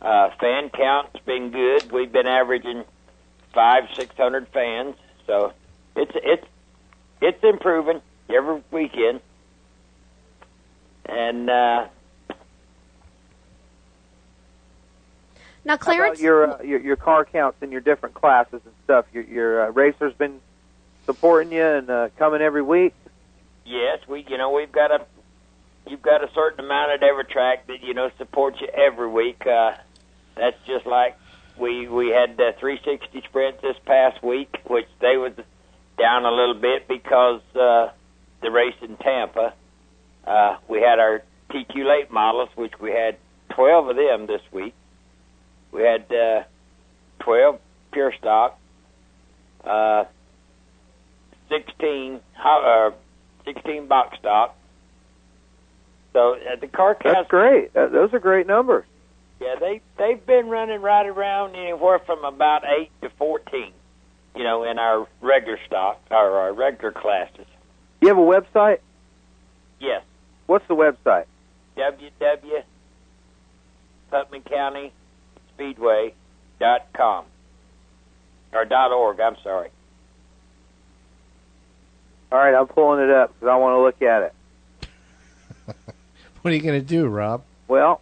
Uh, fan count's been good. We've been averaging five, six hundred fans, so it's it's it's improving every weekend. And uh, Now, Clarence, your, uh, your your car counts in your different classes and stuff? Your your uh, racers been supporting you and uh, coming every week. Yes, we you know we've got a you've got a certain amount at every track that you know supports you every week. Uh, that's just like we we had uh, 360 sprints this past week, which they was down a little bit because uh, the race in Tampa. Uh, we had our TQ late models, which we had 12 of them this week. We had uh, 12 pure stock, uh, 16 ho- uh, 16 box stock. So uh, the car That's great. Uh, those are great numbers. yeah, they they've been running right around anywhere from about eight to 14. You know, in our regular stock or our regular classes. You have a website? Yes, What's the website? www. Putnam County Speedway dot com or dot org. I'm sorry. All right, I'm pulling it up because I want to look at it. What are you going to do, Rob? Well,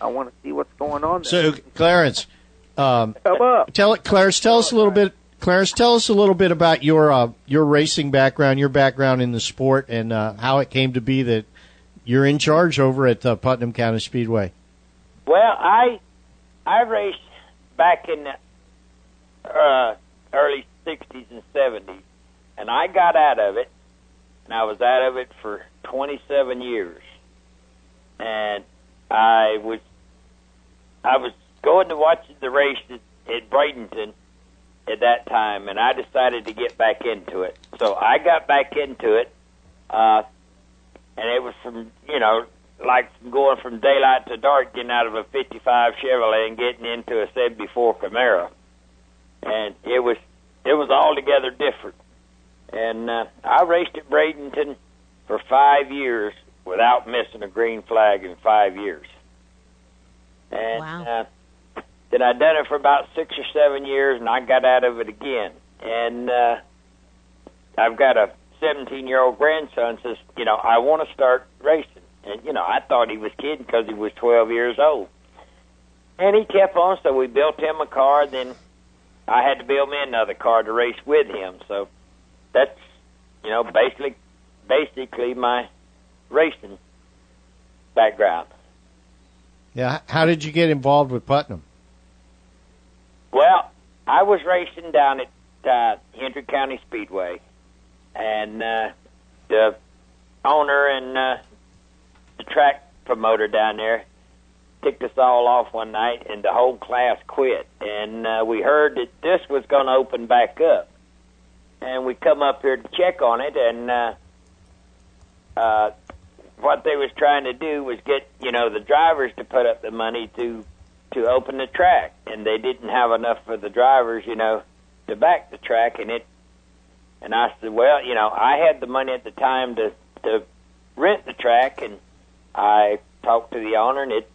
I want to see what's going on. There. So, Clarence, um, Come up. tell it, Clarence, tell us a little bit. Clarence, tell us a little bit about your uh, your racing background, your background in the sport, and uh, how it came to be that you're in charge over at uh, Putnam County Speedway. Well, I I raced back in the uh, early '60s and '70s, and I got out of it, and I was out of it for 27 years, and I was I was going to watch the race at, Bradenton at that time, and I decided to get back into it. So I got back into it, uh, and it was from you know like going from daylight to dark, getting out of a '55 Chevrolet and getting into a '74 Camaro, and it was it was altogether different. And uh, I raced at Bradenton for five years without missing a green flag in five years. And uh, then I done it for about six or seven years, and I got out of it again. And uh, I've got a 17 year old grandson says, you know, I want to start racing. And you know, I thought he was kidding because he was 12 years old. And he kept on, so we built him a car. Then I had to build me another car to race with him. So that's you know basically basically my racing background. Yeah, how did you get involved with Putnam? Well, I was racing down at uh, Hendry County Speedway, and uh, the owner and uh, the track promoter down there ticked us all off one night, and the whole class quit. And uh, we heard that this was going to open back up, and we come up here to check on it, and uh, uh, what they was trying to do was get you know the drivers to put up the money to to open the track, and they didn't have enough for the drivers, you know, to back the track, and it And I said, well, you know, I had the money at the time to to rent the track, and I talked to the owner, and it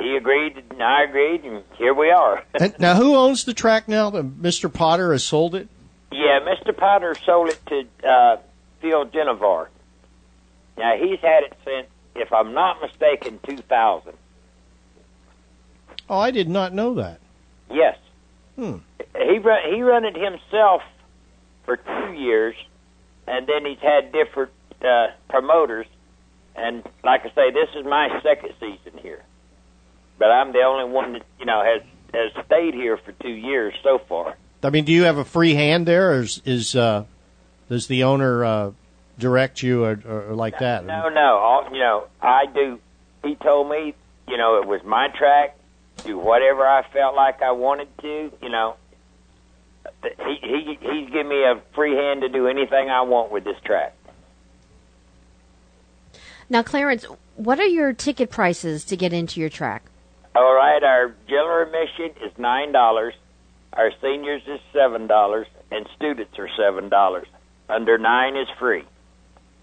he agreed, and I agreed, and here we are. And now, who owns the track now? Mr. Potter has sold it. Yeah, Mr. Potter sold it to uh, Phil Genevar. Now he's had it since, if I'm not mistaken, 2000. Oh, I did not know that. Yes, Hmm. he run, he run it himself for two years, and then he's had different uh, promoters. And like I say, this is my second season here, but I'm the only one that you know has has stayed here for two years so far. I mean, do you have a free hand there, or is, is uh, does the owner uh, direct you, or, or like that? No, no. All, you know, I do. He told me, you know, it was my track. Do whatever I felt like I wanted to. You know, he he he's given me a free hand to do anything I want with this track. Now, Clarence, what are your ticket prices to get into your track? All right, our general admission is nine dollars. Our seniors is seven dollars, and students are seven dollars. Under nine is free.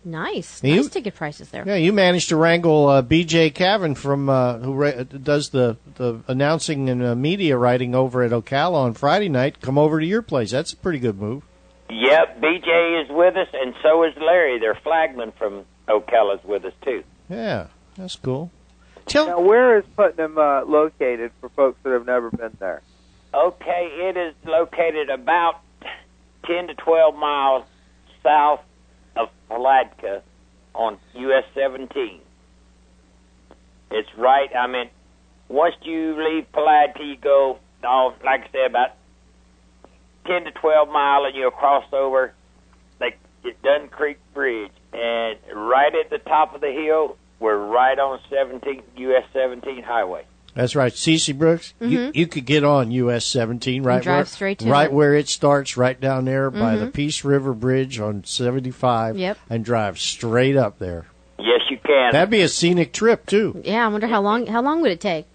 Nice, You- nice ticket prices there. Yeah, you managed to wrangle uh, B.J. Cavan from uh, who ra- does the the announcing and uh, media writing over at Ocala on Friday night. Come over to your place. That's a pretty good move. Yep, BJ is with us, and so is Larry. Their flagman from Ocala's with us too. Yeah, that's cool. now, where is Putnam uh, located for folks that have never been there? Okay, it is located about 10 to 12 miles south of Palatka on US 17. It's right, I mean, once you leave Palatka, you go, oh, like I said, about 10 to 12 mile and you'll cross over like Dun Creek Bridge. And right at the top of the hill, we're right on 17, US 17 highway. That's right, Cece Brooks. You Mhm. you could get on US 17 right drive where straight to right it. where it starts, right down there by the Mhm. Peace River Bridge on 75, Yep. and drive straight up there. Yes, you can. That'd be a scenic trip too. Yeah, I wonder how long how long would it take?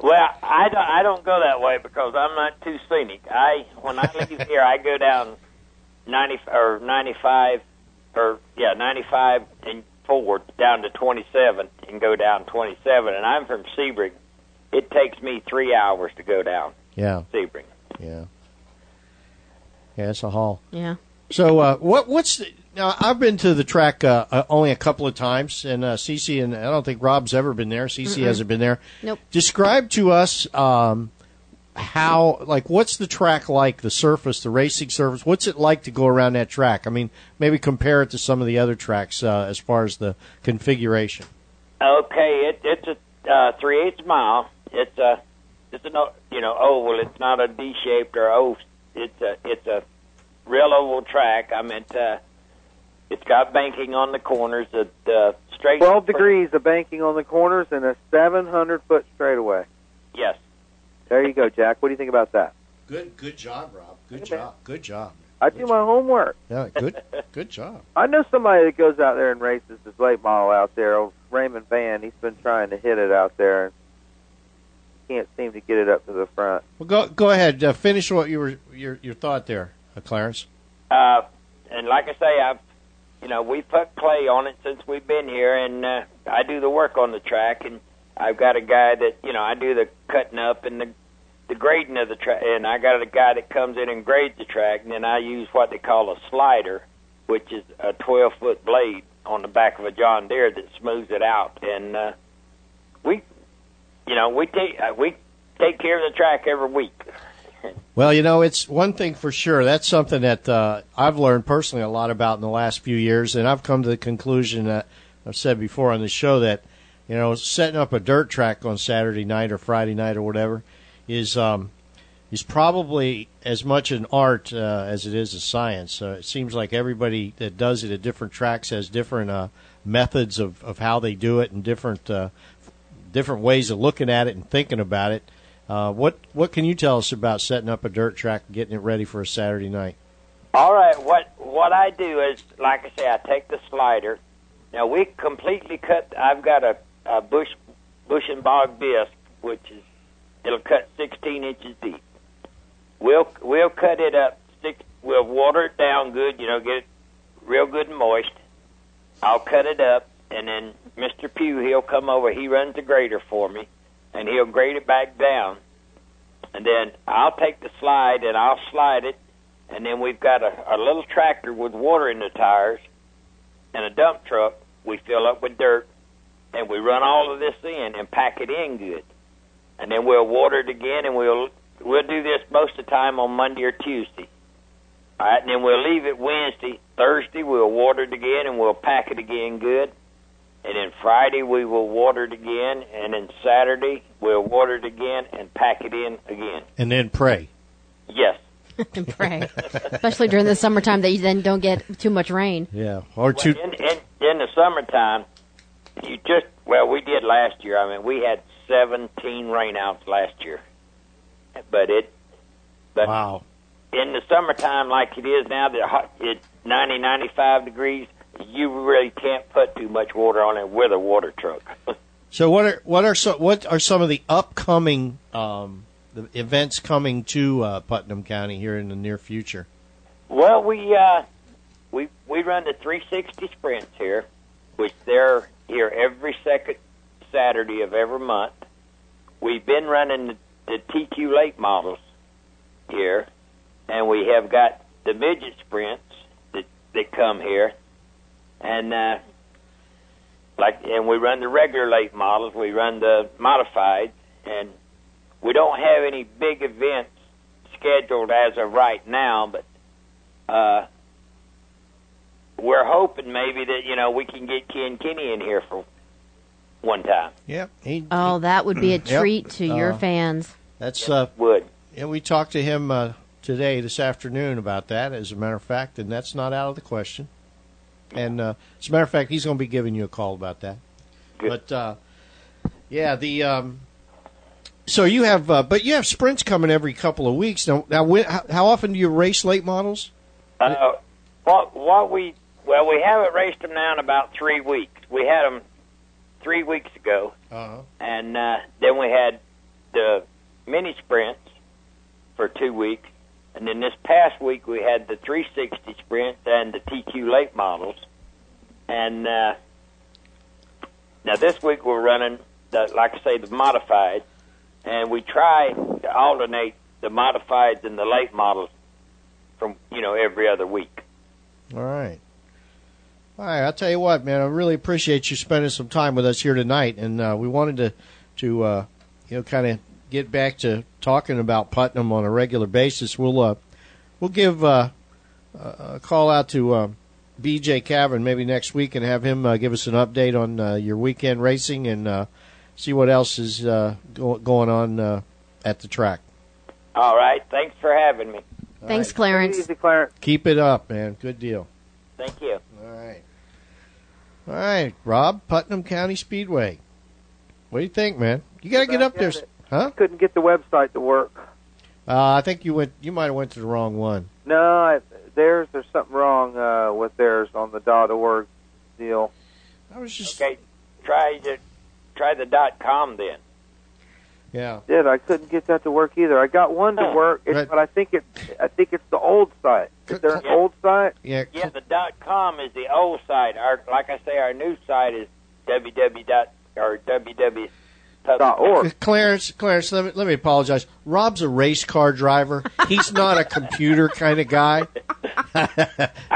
Well, I don't. I don't go that way because I'm not too scenic. I when I leave here, I go down ninety or ninety five, or yeah, ninety five and forward down to twenty seven and go down twenty seven. And I'm from Sebring. It takes me three hours to go down Yeah, Sebring. yeah, yeah. It's a haul. Yeah. So uh, what what's the, now? I've been to the track uh, uh, only a couple of times, and uh, Cece and I don't think Rob's ever been there. Cece Mm-mm. hasn't been there. Nope. Describe to us um, how like what's the track like? The surface, the racing surface. What's it like to go around that track? I mean, maybe compare it to some of the other tracks uh, as far as the configuration. Okay, it, it's a uh, three eighths mile. It's a it's a you know oval. It's not a D shaped or O. It's a it's a real oval track. I meant uh, it's got banking on the corners. The uh, straight 12 degrees of banking on the corners and a 700 foot straightaway. Yes. There you go, Jack. What do you think about that? Good, good job, Rob. Good job. Good job. I do my homework. Yeah, good, good job. I know somebody that goes out there and races this late model out there. Old Raymond Van. He's been trying to hit it out there and can't seem to get it up to the front. Well, go go ahead. Uh, finish what you were your your thought there, uh, Clarence. Uh, and like I say, I've you know we put clay on it since we've been here, and uh, I do the work on the track, and I've got a guy that you know I do the cutting up and the the grading of the track, and I got a guy that comes in and grades the track, and then I use what they call a slider, which is a 12 foot blade on the back of a John Deere that smooths it out, and uh, we, you know, we take uh, we take care of the track every week. Well, you know, it's one thing for sure. That's something that uh, I've learned personally a lot about in the last few years, and I've come to the conclusion that I've said before on the show that you know setting up a dirt track on Saturday night or Friday night or whatever is um, is probably as much an art uh, as it is a science. Uh, it seems like everybody that does it at different tracks has different uh, methods of, of how they do it and different uh, different ways of looking at it and thinking about it. Uh, what what can you tell us about setting up a dirt track and getting it ready for a Saturday night? All right, what what I do is, like I say, I take the slider. Now we completely cut. I've got a, a bush bush and bog disc, which is it'll cut 16 inches deep. We'll we'll cut it up six. We'll we'll water it down good, you know, get it real good and moist. I'll cut it up, and then Mr. Pugh, he'll come over. He runs the grader for me, and he'll grade it back down. And then I'll take the slide and I'll slide it, and then we've got a, a little tractor with water in the tires and a dump truck. We fill up with dirt, and we run all of this in and pack it in good. And then we'll water it again, and we'll we'll do this most of the time on Monday or Tuesday. All right, and then we'll leave it Wednesday. Thursday we'll water it again, and we'll pack it again good. And then Friday we will water it again, and then Saturday we'll water it again and pack it in again. And then pray. Yes. and pray, especially during the summertime that you then don't get too much rain. Yeah. Or two. In, in in the summertime, you just well we did last year. I mean we had 17 rainouts last year, but it but wow. in the summertime like it is now, that hot, it's 90 95 degrees. You really can't put too much water on it with a water truck. So what are what are so what are some of the upcoming um, the events coming to uh, Putnam County here in the near future? Well, we uh, we we run the 360 sprints here, which they're here every second Saturday of every month. We've been running the, the TQ late models here, and we have got the midget sprints that that come here, and uh, like and we run the regular late models. We run the modified, and we don't have any big events scheduled as of right now, but uh, we're hoping maybe that you know we can get Ken Kenny in here for one time. Yep. He, Oh, that would be a Yep. treat to your Uh, fans. That's uh, would. Yeah, we talked to him uh, today, this afternoon, about that. As a matter of fact, and that's not out of the question. And uh, as a matter of fact, he's going to be giving you a call about that. But uh, yeah, the um, so you have, uh, but you have sprints coming every couple of weeks. Now, now when, how, how often do you race late models? Uh, what what we well we haven't raced them now in about three weeks. We had them three weeks ago, Uh-huh. and uh, then we had the mini sprints for two weeks, and then this past week we had the 360 Sprint and the TQ late models, and uh, now this week we're running the like I say the modified, and we try to alternate the modifieds and the late models from you know every other week. All right. All right, I'll tell you what, man. I really appreciate you spending some time with us here tonight, and uh, we wanted to, to uh, you know, kind of get back to talking about Putnam on a regular basis. We'll, uh, we'll give uh, a call out to uh, B.J. Cavern maybe next week and have him uh, give us an update on uh, your weekend racing and uh, see what else is uh, go- going on uh, at the track. All right, thanks for having me. Thanks, Clarence. Easy, Clarence. Keep it up, man. Good deal. Thank you. All right. All right, Rob, Putnam County Speedway. What do you think, man? You got to get up there, it. Huh? Couldn't get the website to work. Uh, I think you went. You might have went to the wrong one. No, I, theirs. There's something wrong uh, with theirs on the dot .org deal. I was just okay. Try the try the dot com then. Yeah. Did I couldn't get that to work either? I got one to work, it's, but I think it. I think it's the old site. Is there an old site? Yeah. Yeah, the dot com is the old site. Our like I say, our new site is www dot or www Uh, Clarence, Clarence, let me, let me apologize. Rob's a race car driver. He's not a computer kind of guy. no,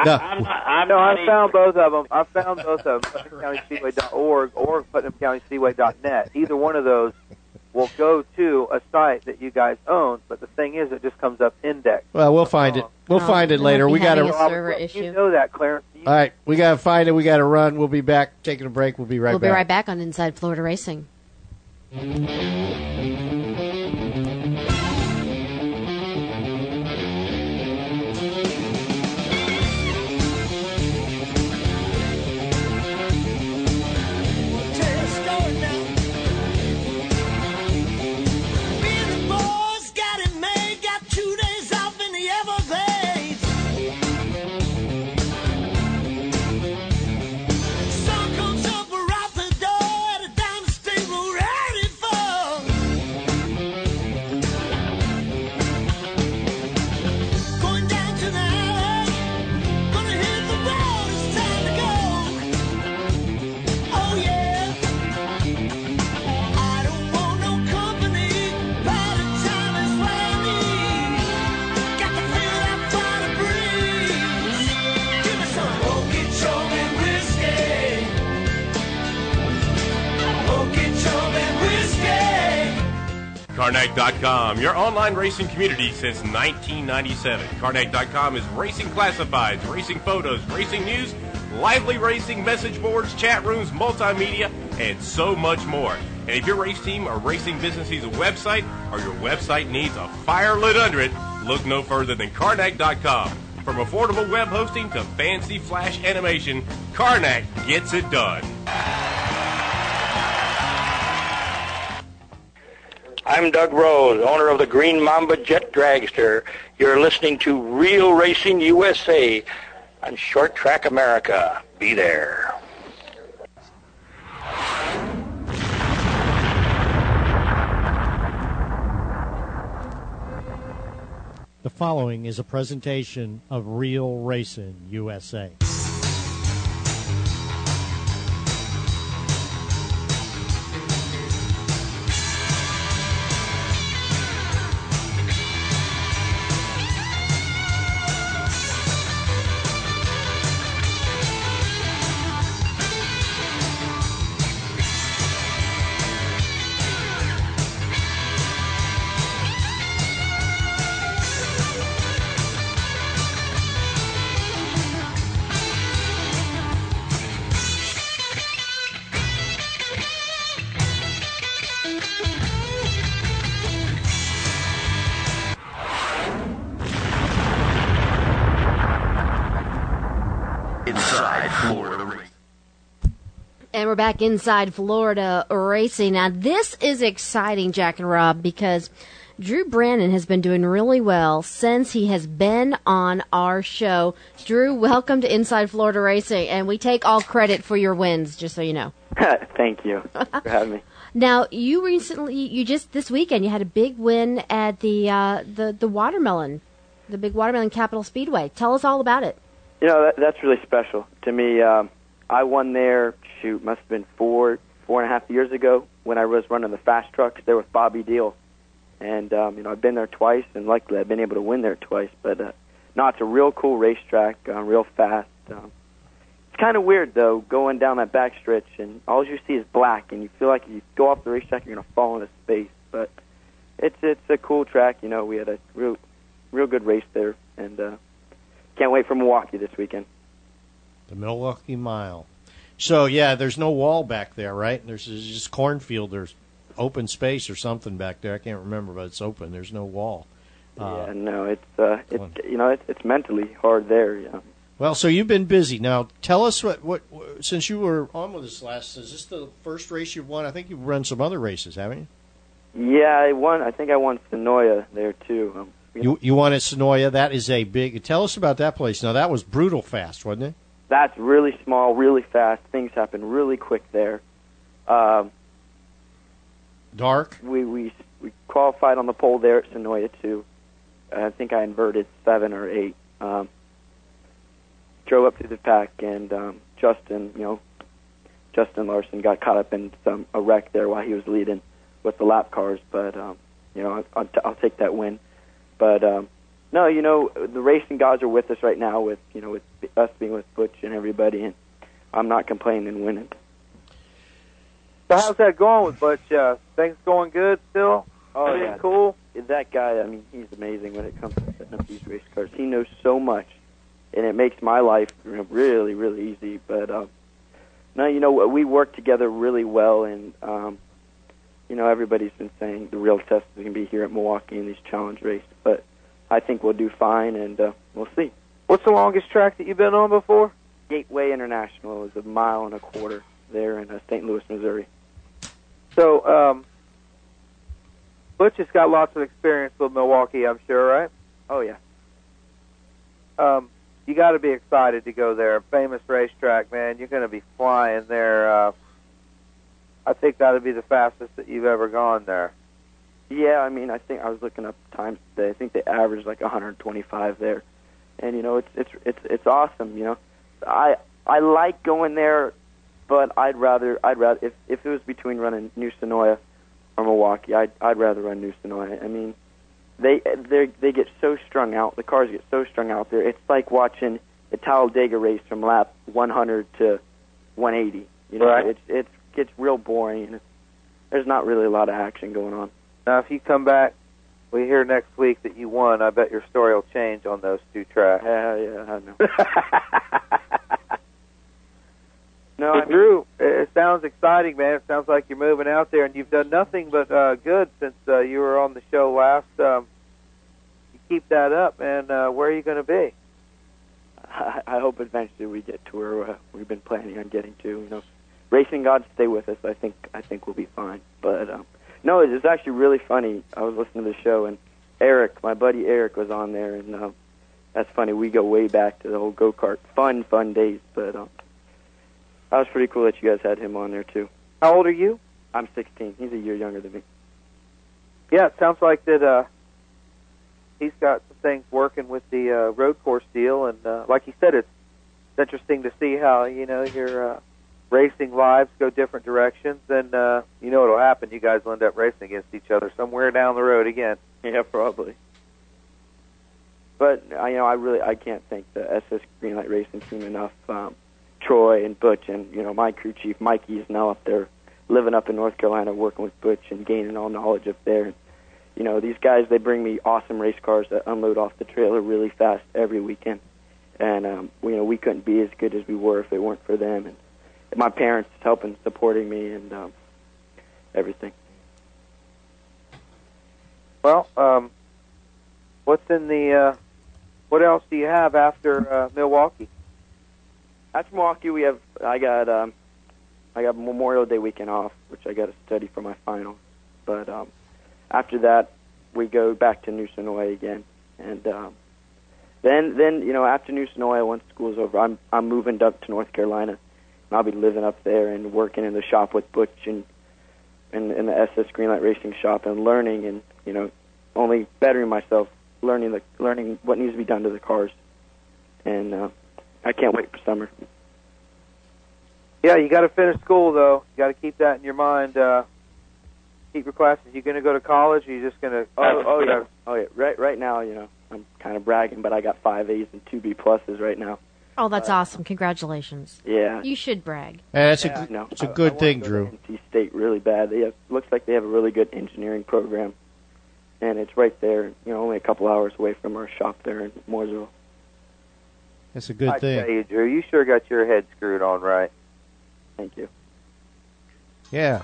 no, I found both of them. I found both of them. PutnamCountySpeedway.org or PutnamCountySpeedway.net. Either one of those will go to a site that you guys own. But the thing is, it just comes up indexed. well, we'll find it. We'll Oh, find it later. We got a to. Robert, You know that, Clarence. All right, we got to find it. We got to run. We'll be back. Taking a break. We'll be right we'll back. be right back on Inside Florida Racing. Thank you. Carnac.com, your online racing community since 1997. Carnac.com is racing classifieds, racing photos, racing news, lively racing message boards, chat rooms, multimedia, and so much more. And if your race team or racing business needs a website or your website needs a fire lit under it, look no further than Carnac.com. From affordable web hosting to fancy flash animation, Carnac gets it done. I'm Doug Rose, owner of the Green Mamba Jet Dragster. You're listening to Real Racing USA on Short Track America. Be there. The following is a presentation of Real Racing USA. Back inside Florida racing. Now, this is exciting, Jack and Rob, because Drew Brandon has been doing really well since he has been on our show. Drew, welcome to Inside Florida Racing, and we take all credit for your wins, just so you know. Thank you for having me. Now, you recently, you just this weekend, you had a big win at the uh, the the watermelon, the big watermelon Capital Speedway. Tell us all about it. You know that, that's really special to me. Um, I won there. Shoot, must have been four four and a half years ago when I was running the fast trucks there with Bobby Deal, and um, you know I've been there twice, and luckily I've been able to win there twice. But uh, no, it's a real cool racetrack, uh, real fast. Um, it's kind of weird though, going down that back stretch, and all you see is black, and you feel like if you go off the racetrack, you're gonna fall into space. But it's it's a cool track. You know, we had a real real good race there, and uh, can't wait for Milwaukee this weekend. The Milwaukee Mile. So yeah, there's no wall back there, right? There's just cornfield. There's open space or something back there. I can't remember, but it's open. There's no wall. Uh, yeah, no, it's uh, it's you know it's it's mentally hard there. You know. Well, so you've been busy. Now, tell us what, what, what since you were on with us last. Is this the first race you've won? I think you've run some other races, haven't you? Yeah, I won. I think I won Sonoya there too. Um, You you won at Sonoya. That is a big. Tell us about that place. Now, that was brutal fast, wasn't it? That's really small, really fast. Things happen really quick there. Um, Dark. we we we qualified on the pole there at Sonoya too. I think I inverted seven or eight. Um, drove up through the pack, and um, Justin, you know, Justin Larson got caught up in some a wreck there while he was leading with the lap cars. But um, you know, I'll, t- I'll take that win. But um, no, you know, the racing gods are with us right now. With you know, with us being with Butch and everybody, and I'm not complaining winning. So how's that going with Butch? Uh, things going good still? Oh Everything yeah, cool. That guy, I mean, he's amazing when it comes to setting up these race cars. He knows so much, and it makes my life really, really easy. But um, no, you know, we work together really well, and um, you know, everybody's been saying the real test is going to be here at Milwaukee in these challenge races. But I think we'll do fine, and uh, we'll see. What's the longest track that you've been on before? Gateway International is a mile and a quarter there in uh, St. Louis, Missouri. So, um, Butch has got lots of experience with Milwaukee, I'm sure, right? Oh yeah. Um, you got to be excited to go there. Famous racetrack, man. You're going to be flying there. Uh, I think that'll be the fastest that you've ever gone there. Yeah, I mean, I think I was looking up times today. I think they average like 125 there, and you know, it's it's it's it's awesome. You know, I I like going there, but I'd rather I'd rather if if it was between running New Sonoya or Milwaukee, I'd I'd rather run New Sonoya. I mean, they they they get so strung out. The cars get so strung out there. It's like watching a Talladega race from lap 100 to 180. You know, Right. it's it's gets real boring, and it's, there's not really a lot of action going on. Now, if you come back, we hear next week that you won. I bet your story will change on those two tracks. Yeah, yeah, I know. no, But Drew, it sounds exciting, man. It sounds like you're moving out there, and you've done nothing but uh, good since uh, you were on the show last. Um, you keep that up, and uh, where are you going to be? I, I hope eventually we get to where uh, we've been planning on getting to. You know, racing gods stay with us. I think I think we'll be fine. But um, no, it's actually really funny. I was listening to the show, and Eric, my buddy Eric, was on there, and um, that's funny. We go way back to the whole go kart, fun, fun days. But um, that was pretty cool that you guys had him on there too. How old are you? I'm 16. He's a year younger than me. Yeah, it sounds like that. Uh, he's got some things working with the uh, road course deal, and uh, like he said, it's it's interesting to see how you know your uh, racing lives go different directions, and uh, you know what'll happen. You guys will end up racing against each other somewhere down the road again. Yeah, probably. But I, you know, I really I can't thank the SS Greenlight Racing team enough. Um, Troy and Butch and you know my crew chief Mikey is now up there living up in North Carolina, working with Butch and gaining all knowledge up there. You know, these guys they bring me awesome race cars that unload off the trailer really fast every weekend, and um, you know we couldn't be as good as we were if it weren't for them and my parents helping supporting me and um, everything. Well, um, what's in the? Uh, what else do you have after uh, Milwaukee? After Milwaukee, we have I got um, I got Memorial Day weekend off, which I got to study for my finals. But um, after that, we go back to New Sonoy again, and um, then then you know after New Sonoy, once school's over, I'm I'm moving up to North Carolina, I'll be living up there and working in the shop with Butch and in, in the SS Greenlight Racing shop and learning and you know only bettering myself, learning the learning what needs to be done to the cars, and uh, I can't wait for summer. Yeah, you got to finish school though. You got to keep that in your mind. Uh, keep your classes. You going to go to college? Or you just going to? Oh, oh yeah, oh yeah. Right, right now, you know, I'm kind of bragging, but I got five A's and two B pluses right now. Oh, that's uh, awesome! Congratulations. Yeah. You should brag. Yeah, that's Yeah, a no, it's a I- good I wanna thing, go to Drew. NC State really bad. They have looks like they have a really good engineering program, and it's right there. You know, only a couple hours away from our shop there in Mooresville. That's a good I thing. tell you, Drew, you sure got your head screwed on right. Thank you. Yeah.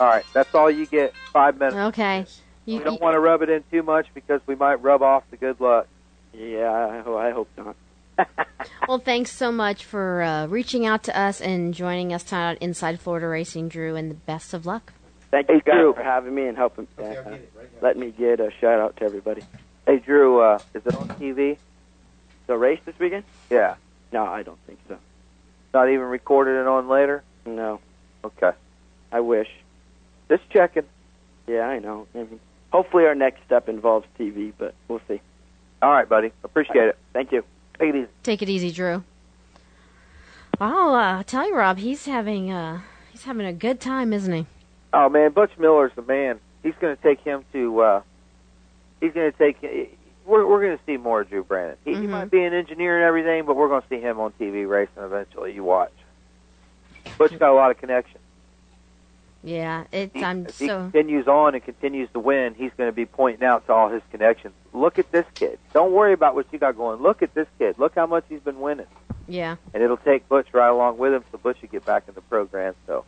All right, that's all you get. Five minutes. Okay. You, We don't want to rub it in too much because we might rub off the good luck. Yeah, I, I hope not. Well, thanks so much for uh, reaching out to us and joining us tonight on Inside Florida Racing, Drew, and the best of luck. Thank you guys for having me and helping. uh, let me get a shout out to everybody. Hey, Drew, uh, is it on TV? The race this weekend? Yeah. No, I don't think so. Not even recorded and on later? No, Okay. I wish. Just checking. Yeah, I know. I mean, hopefully, our next step involves TV, but we'll see. All right, buddy. Appreciate it. Thank you. Take it easy. Take it easy, Drew. Well, uh, tell you, Rob, he's having uh, he's having a good time, isn't he? Oh man, Butch Miller's the man. He's going to take him to. uh He's going to take. We're we're going to see more of Drew Brandon. He, he might be an engineer and everything, but we're going to see him on TV racing eventually. You watch. Butch got a lot of connections. Yeah, it's I'm If he so continues on and continues to win, he's going to be pointing out to all his connections. Look at this kid. Don't worry about what you got going. Look at this kid. Look how much he's been winning. yeah. And it'll take Butch right along with him, so Butch will get back in the program. So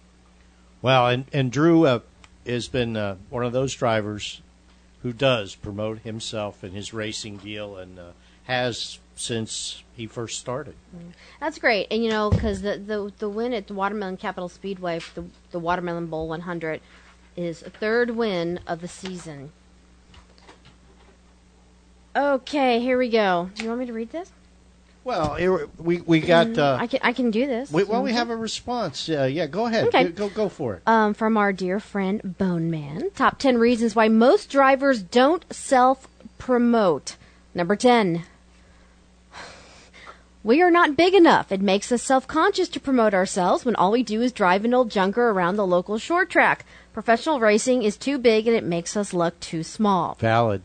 Well, and and Drew uh, has been uh, one of those drivers who does promote himself and his racing deal, and uh, has since he first started. That's great, and you know, because the, the the win at the Watermelon Capital Speedway, the the Watermelon Bowl 100, is a third win of the season. Okay, here we go. Do you want me to read this? Well, here, we we got. Mm, Uh, I can I can do this. we, well, we Mhm. have a response. Uh, yeah, go ahead. Okay. Go go for it. um, from our dear friend Bone Man. Top 10 reasons why most drivers don't self promote. Number 10. We are not big enough. It makes us self conscious to promote ourselves when all we do is drive an old junker around the local short track. Professional racing is too big and it makes us look too small. Valid.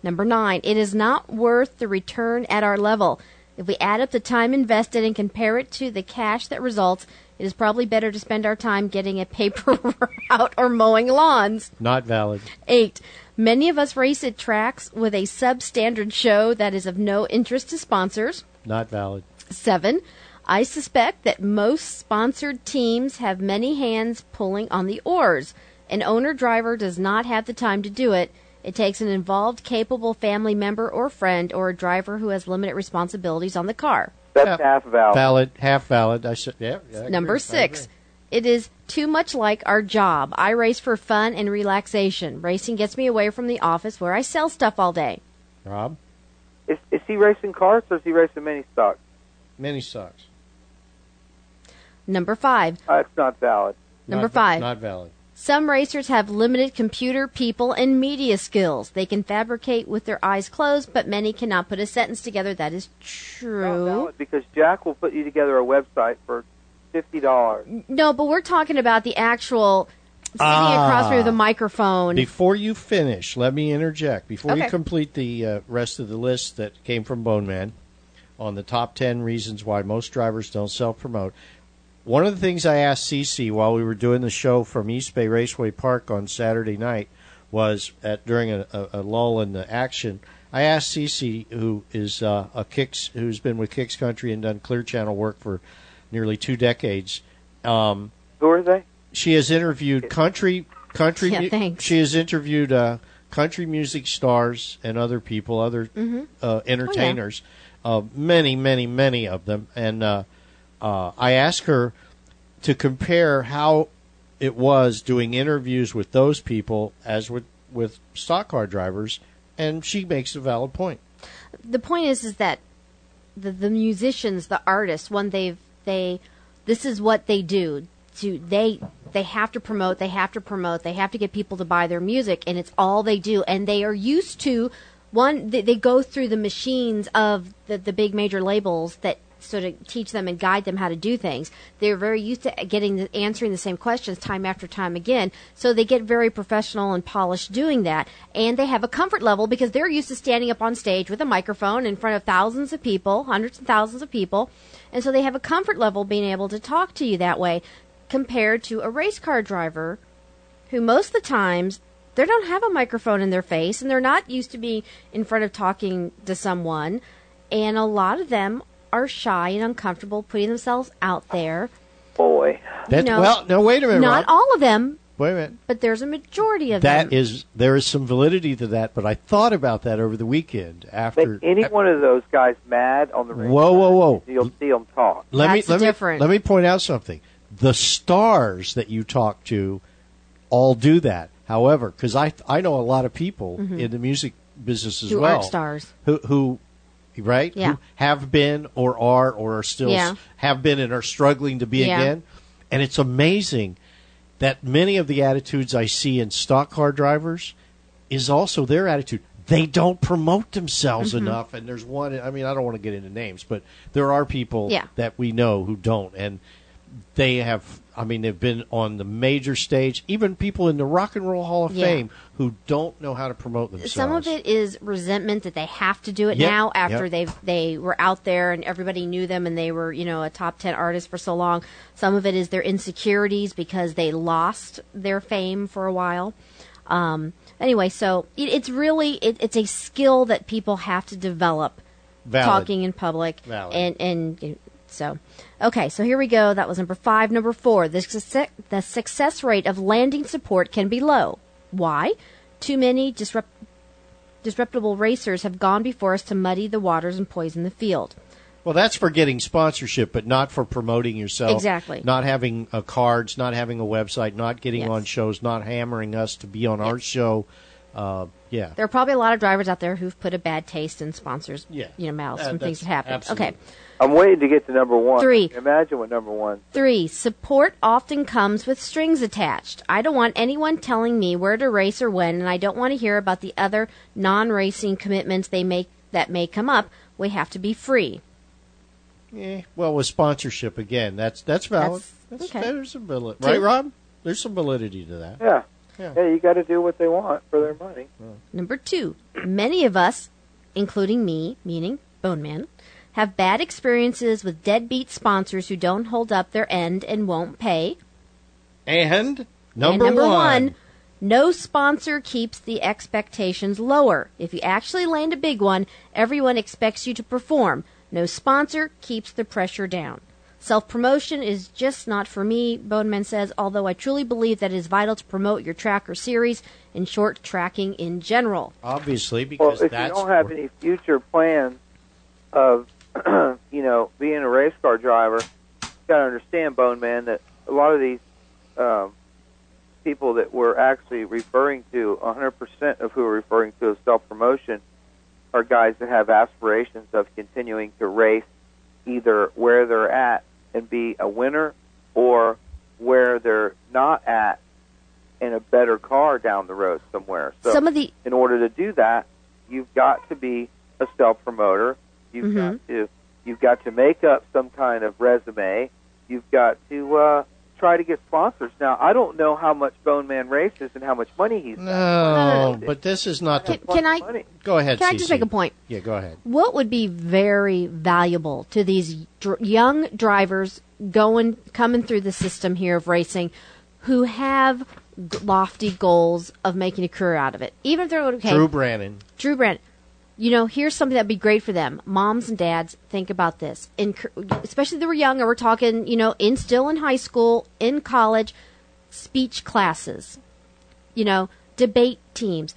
Number nine, it is not worth the return at our level. If we add up the time invested and compare it to the cash that results, It is probably better to spend our time getting a paper route or mowing lawns. Not valid. Eight. Many of us race at tracks with a substandard show that is of no interest to sponsors. Not valid. Seven. I suspect that most sponsored teams have many hands pulling on the oars. An owner driver does not have the time to do it. It takes an involved, capable family member or friend or a driver who has limited responsibilities on the car. That's half valid. Valid. Half valid. I said. Yeah. yeah I Number agree. Six. It is too much like our job. I race for fun and relaxation. Racing gets me away from the office where I sell stuff all day. Rob. Is, is he racing cars or is he racing mini stocks? Mini stocks. Number five. Uh, That's not valid. Number Not five. Not valid. Some racers have limited computer, people, and media skills. They can fabricate with their eyes closed, but many cannot put a sentence together that is Not true. valid because Jack will put you together a website for fifty dollars. No, but we're talking about the actual sitting Ah. across me with a microphone. Before you finish, let me interject. Before you complete the uh, rest of the list that came from Bone Man on the top 10 reasons why most drivers don't self promote, one of the things I asked Cece while we were doing the show from East Bay Raceway Park on Saturday night was at during a, a, a lull in the action. I asked Cece, who is uh, a kicks, who's been with Kicks Country and done Clear Channel work for nearly two decades. Um, Who are they? She has interviewed country country. Yeah, mu- thanks. She has interviewed uh, country music stars and other people, other Mhm. uh, entertainers, uh, many, many, many of them. And uh, uh, I asked her to compare how it was doing interviews with those people as with with stock car drivers, and she makes a valid point. the point is is that the the musicians, the artists, when they've they this is what they do. To they they have to promote, they have to promote, they have to get people to buy their music, and it's all they do. And they are used to one. They, they go through the machines of the the big major labels that sort of teach them and guide them how to do things. They're very used to getting the, answering the same questions time after time again, so they get very professional and polished doing that. And they have a comfort level because they're used to standing up on stage with a microphone in front of thousands of people, hundreds and thousands of people, and so they have a comfort level being able to talk to you that way, compared to a race car driver, who most of the times they don't have a microphone in their face and they're not used to be in front of talking to someone and a lot of them are shy and uncomfortable putting themselves out there. Boy. That, know, well, no, wait a minute. Not Rob. all of them, Wait a minute. but there's a majority of That them. is there is some validity to that, but I thought about that over the weekend after. Make any one of those guys mad on the radio. Whoa, whoa, whoa! You'll see them talk. Let That's me let different. me let me point out something. The stars that you talk to all do that. However, because I I know a lot of people Mhm. in the music business as Who well stars. who who right Yeah. who have been or are or are still Yeah. have been and are struggling to be Yeah. again, and it's amazing that many of the attitudes I see in stock car drivers is also their attitude. They don't promote themselves Mhm. enough, and there's one. I mean, I don't want to get into names, but there are people Yeah. that we know who don't, and they have. I mean, they've been on the major stage. Even people in the Rock and Roll Hall of Yeah. Fame who don't know how to promote themselves. Some of it is resentment that they have to do it Yep, now after yep. they've they were out there and everybody knew them and they were you know a top ten artist for so long. Some of it is their insecurities because they lost their fame for a while. Um, anyway, so it, it's really it, it's a skill that people have to develop. Valid. Talking in public Valid. and and so okay. So here we go. That was number five. Number four. The success the success rate of landing support can be low. Why? Too many disrupt disreputable racers have gone before us to muddy the waters and poison the field. Well, that's for getting sponsorship, but not for promoting yourself. Exactly. Not having uh, cards, not having a website, not getting Yes. on shows, not hammering us to be on our show. Uh, yeah. There are probably a lot of drivers out there who've put a bad taste in sponsors, Yeah. you know, mouths Uh, from things that's that happen. absolutely. Okay. I'm waiting to get to number one. Three. Imagine what number one. Three, support often comes with strings attached. I don't want anyone telling me where to race or when, and I don't want to hear about the other non-racing commitments they make that may come up. We have to be free. Eh, well, with sponsorship again, that's that's valid. That's- That's, okay. There's some validity, right, Rob? There's some validity to that. Yeah. Yeah. Yeah, you got to do what they want for their money. Number two, many of us, including me, meaning Bone Man, have bad experiences with deadbeat sponsors who don't hold up their end and won't pay. And number, and number one, no sponsor keeps the expectations lower. If you actually land a big one, everyone expects you to perform. No sponsor keeps the pressure down. Self promotion is just not for me, Boneman says, although I truly believe that it is vital to promote your track or series and short tracking in general. obviously, Well, because if you don't have any future plans of, you know, being a race car driver, you got to understand, Bone Man, that a lot of these um, people that we're actually referring to, 100% of who we're referring to as self promotion, are guys that have aspirations of continuing to race either where they're at and be a winner or where they're not at in a better car down the road somewhere. So Some of the in order to do that, you've got to be a self promoter. You've Mhm. got to you've got to make up some kind of resume. You've got to uh, try to get sponsors. Now, I don't know how much Bone Man races and how much money he's no, but this is not the. Can I Go ahead. Can I just make a point? Yeah, go ahead. What would be very valuable to these dr- young drivers going coming through the system here of racing who have lofty goals of making a career out of it? Even if they're okay. Drew Brannon. Drew Brand, you know, here's something that'd be great for them. Moms and dads, think about this. In, especially they were young, and we're talking, you know, in still in high school, in college, speech classes, you know, debate teams.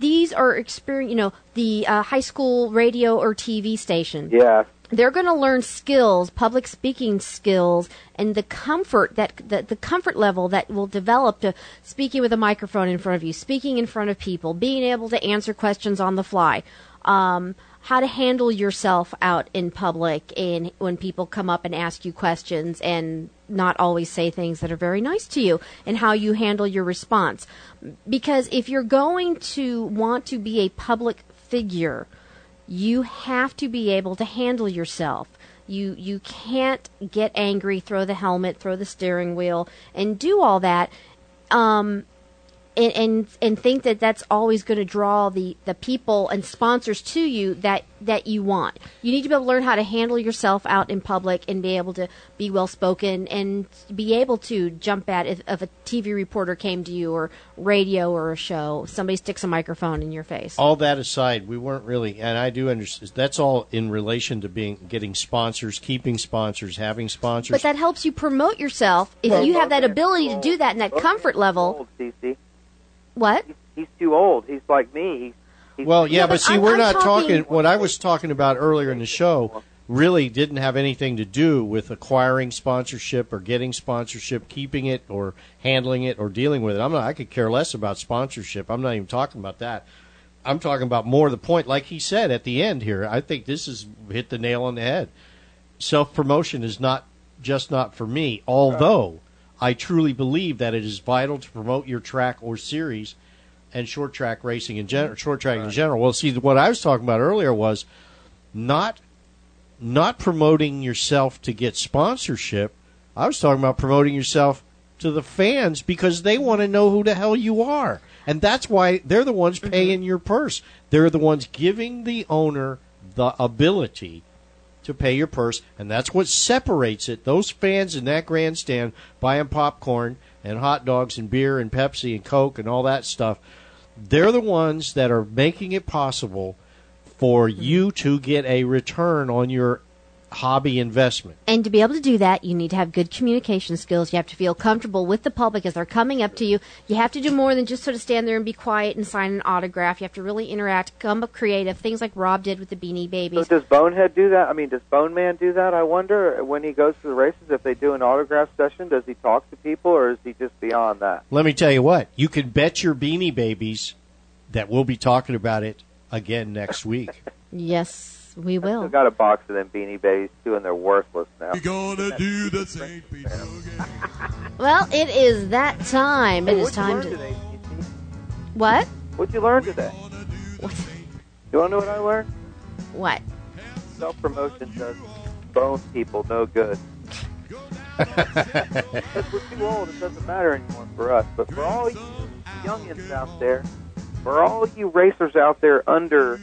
These are experience, you know, the uh, high school radio or TV station Yeah. They're going to learn skills, public speaking skills, and the comfort that the, the comfort level that will develop to speaking with a microphone in front of you, speaking in front of people, being able to answer questions on the fly, um, how to handle yourself out in public, and when people come up and ask you questions, and not always say things that are very nice to you, and how you handle your response. Because if you're going to want to be a public figure, you have to be able to handle yourself. You you can't get angry, throw the helmet, throw the steering wheel, and do all that, um, and and and think that that's always going to draw the the people and sponsors to you that that you want. You need to be able to learn how to handle yourself out in public and be able to be well spoken and be able to jump at if, if a TV reporter came to you or radio or a show, somebody sticks a microphone in your face. All that aside, we weren't really, and I do understand. That's all in relation to being getting sponsors, keeping sponsors, having sponsors. But that helps you promote yourself if Well, you have that ability to do that in that comfort level. Old, CC. What? He's too old. He's like me. He's, he's Well, yeah, Yeah, but, but see, I'm- we're I'm not talking, talking- What I was talking about earlier in the show really didn't have anything to do with acquiring sponsorship or getting sponsorship, keeping it or handling it or dealing with it. I'm not. I could care less about sponsorship. I'm not even talking about that. I'm talking about more the point, like he said at the end here. I think this has hit the nail on the head. Self promotion is not just not for me, although I truly believe that it is vital to promote your track or series and short track racing in general, short track in general. Well, see, what I was talking about earlier was not not promoting yourself to get sponsorship. I was talking about promoting yourself to the fans because they want to know who the hell you are. And that's why they're the ones mm-hmm. paying your purse. They're the ones giving the owner the ability to pay your purse, and that's what separates it. Those fans in that grandstand buying popcorn and hot dogs and beer and Pepsi and Coke and all that stuff, they're the ones that are making it possible for you to get a return on your hobby investment. And to be able to do that, you need to have good communication skills. You have to feel comfortable with the public as they're coming up to you. You have to do more than just sort of stand there and be quiet and sign an autograph. You have to really interact, come up creative, things like Rob did with the Beanie So Babies. does Bonehead do that? I mean, does Bone Man do that? I wonder when he goes to the races, if they do an autograph session, does he talk to people or is he just beyond that? Let me tell you what, you can bet your beanie babies that we'll be talking about it again next week. Yes, we I will. got a box of them Beanie Babies too, and they're worthless now. gonna do the St. Peter Well, it is that time. It Hey, is what'd you time learn to. today? What? What'd you learn today? You want to know what I learned? What? Self promotion does bone people no good. Because we're too old, it doesn't matter anymore for us. But for all you youngins out there, for all you racers out there under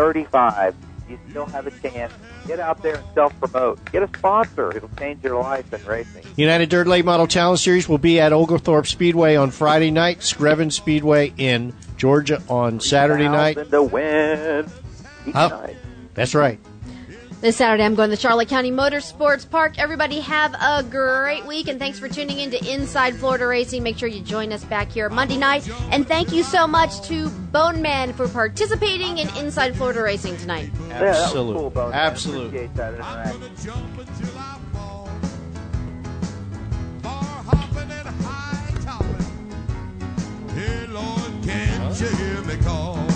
35, you still have a chance. Get out there and self-promote. Get a sponsor. It'll change your life in racing. United Dirt Late Model Challenge Series will be at Oglethorpe Speedway on Friday night, Screven Speedway in Georgia on Saturday night. Thousand to win. Each Oh, night. that's right. This Saturday, I'm going to the Charlotte County Motorsports Park. Everybody have a great week, and thanks for tuning in to Inside Florida Racing. Make sure you join us back here Monday night. And thank you so much to Bone Man for participating in Inside Florida Racing tonight. Yeah, Absolutely. cool, Bone. Absolutely. Appreciate that interaction. Hey, Lord, can't you hear me call?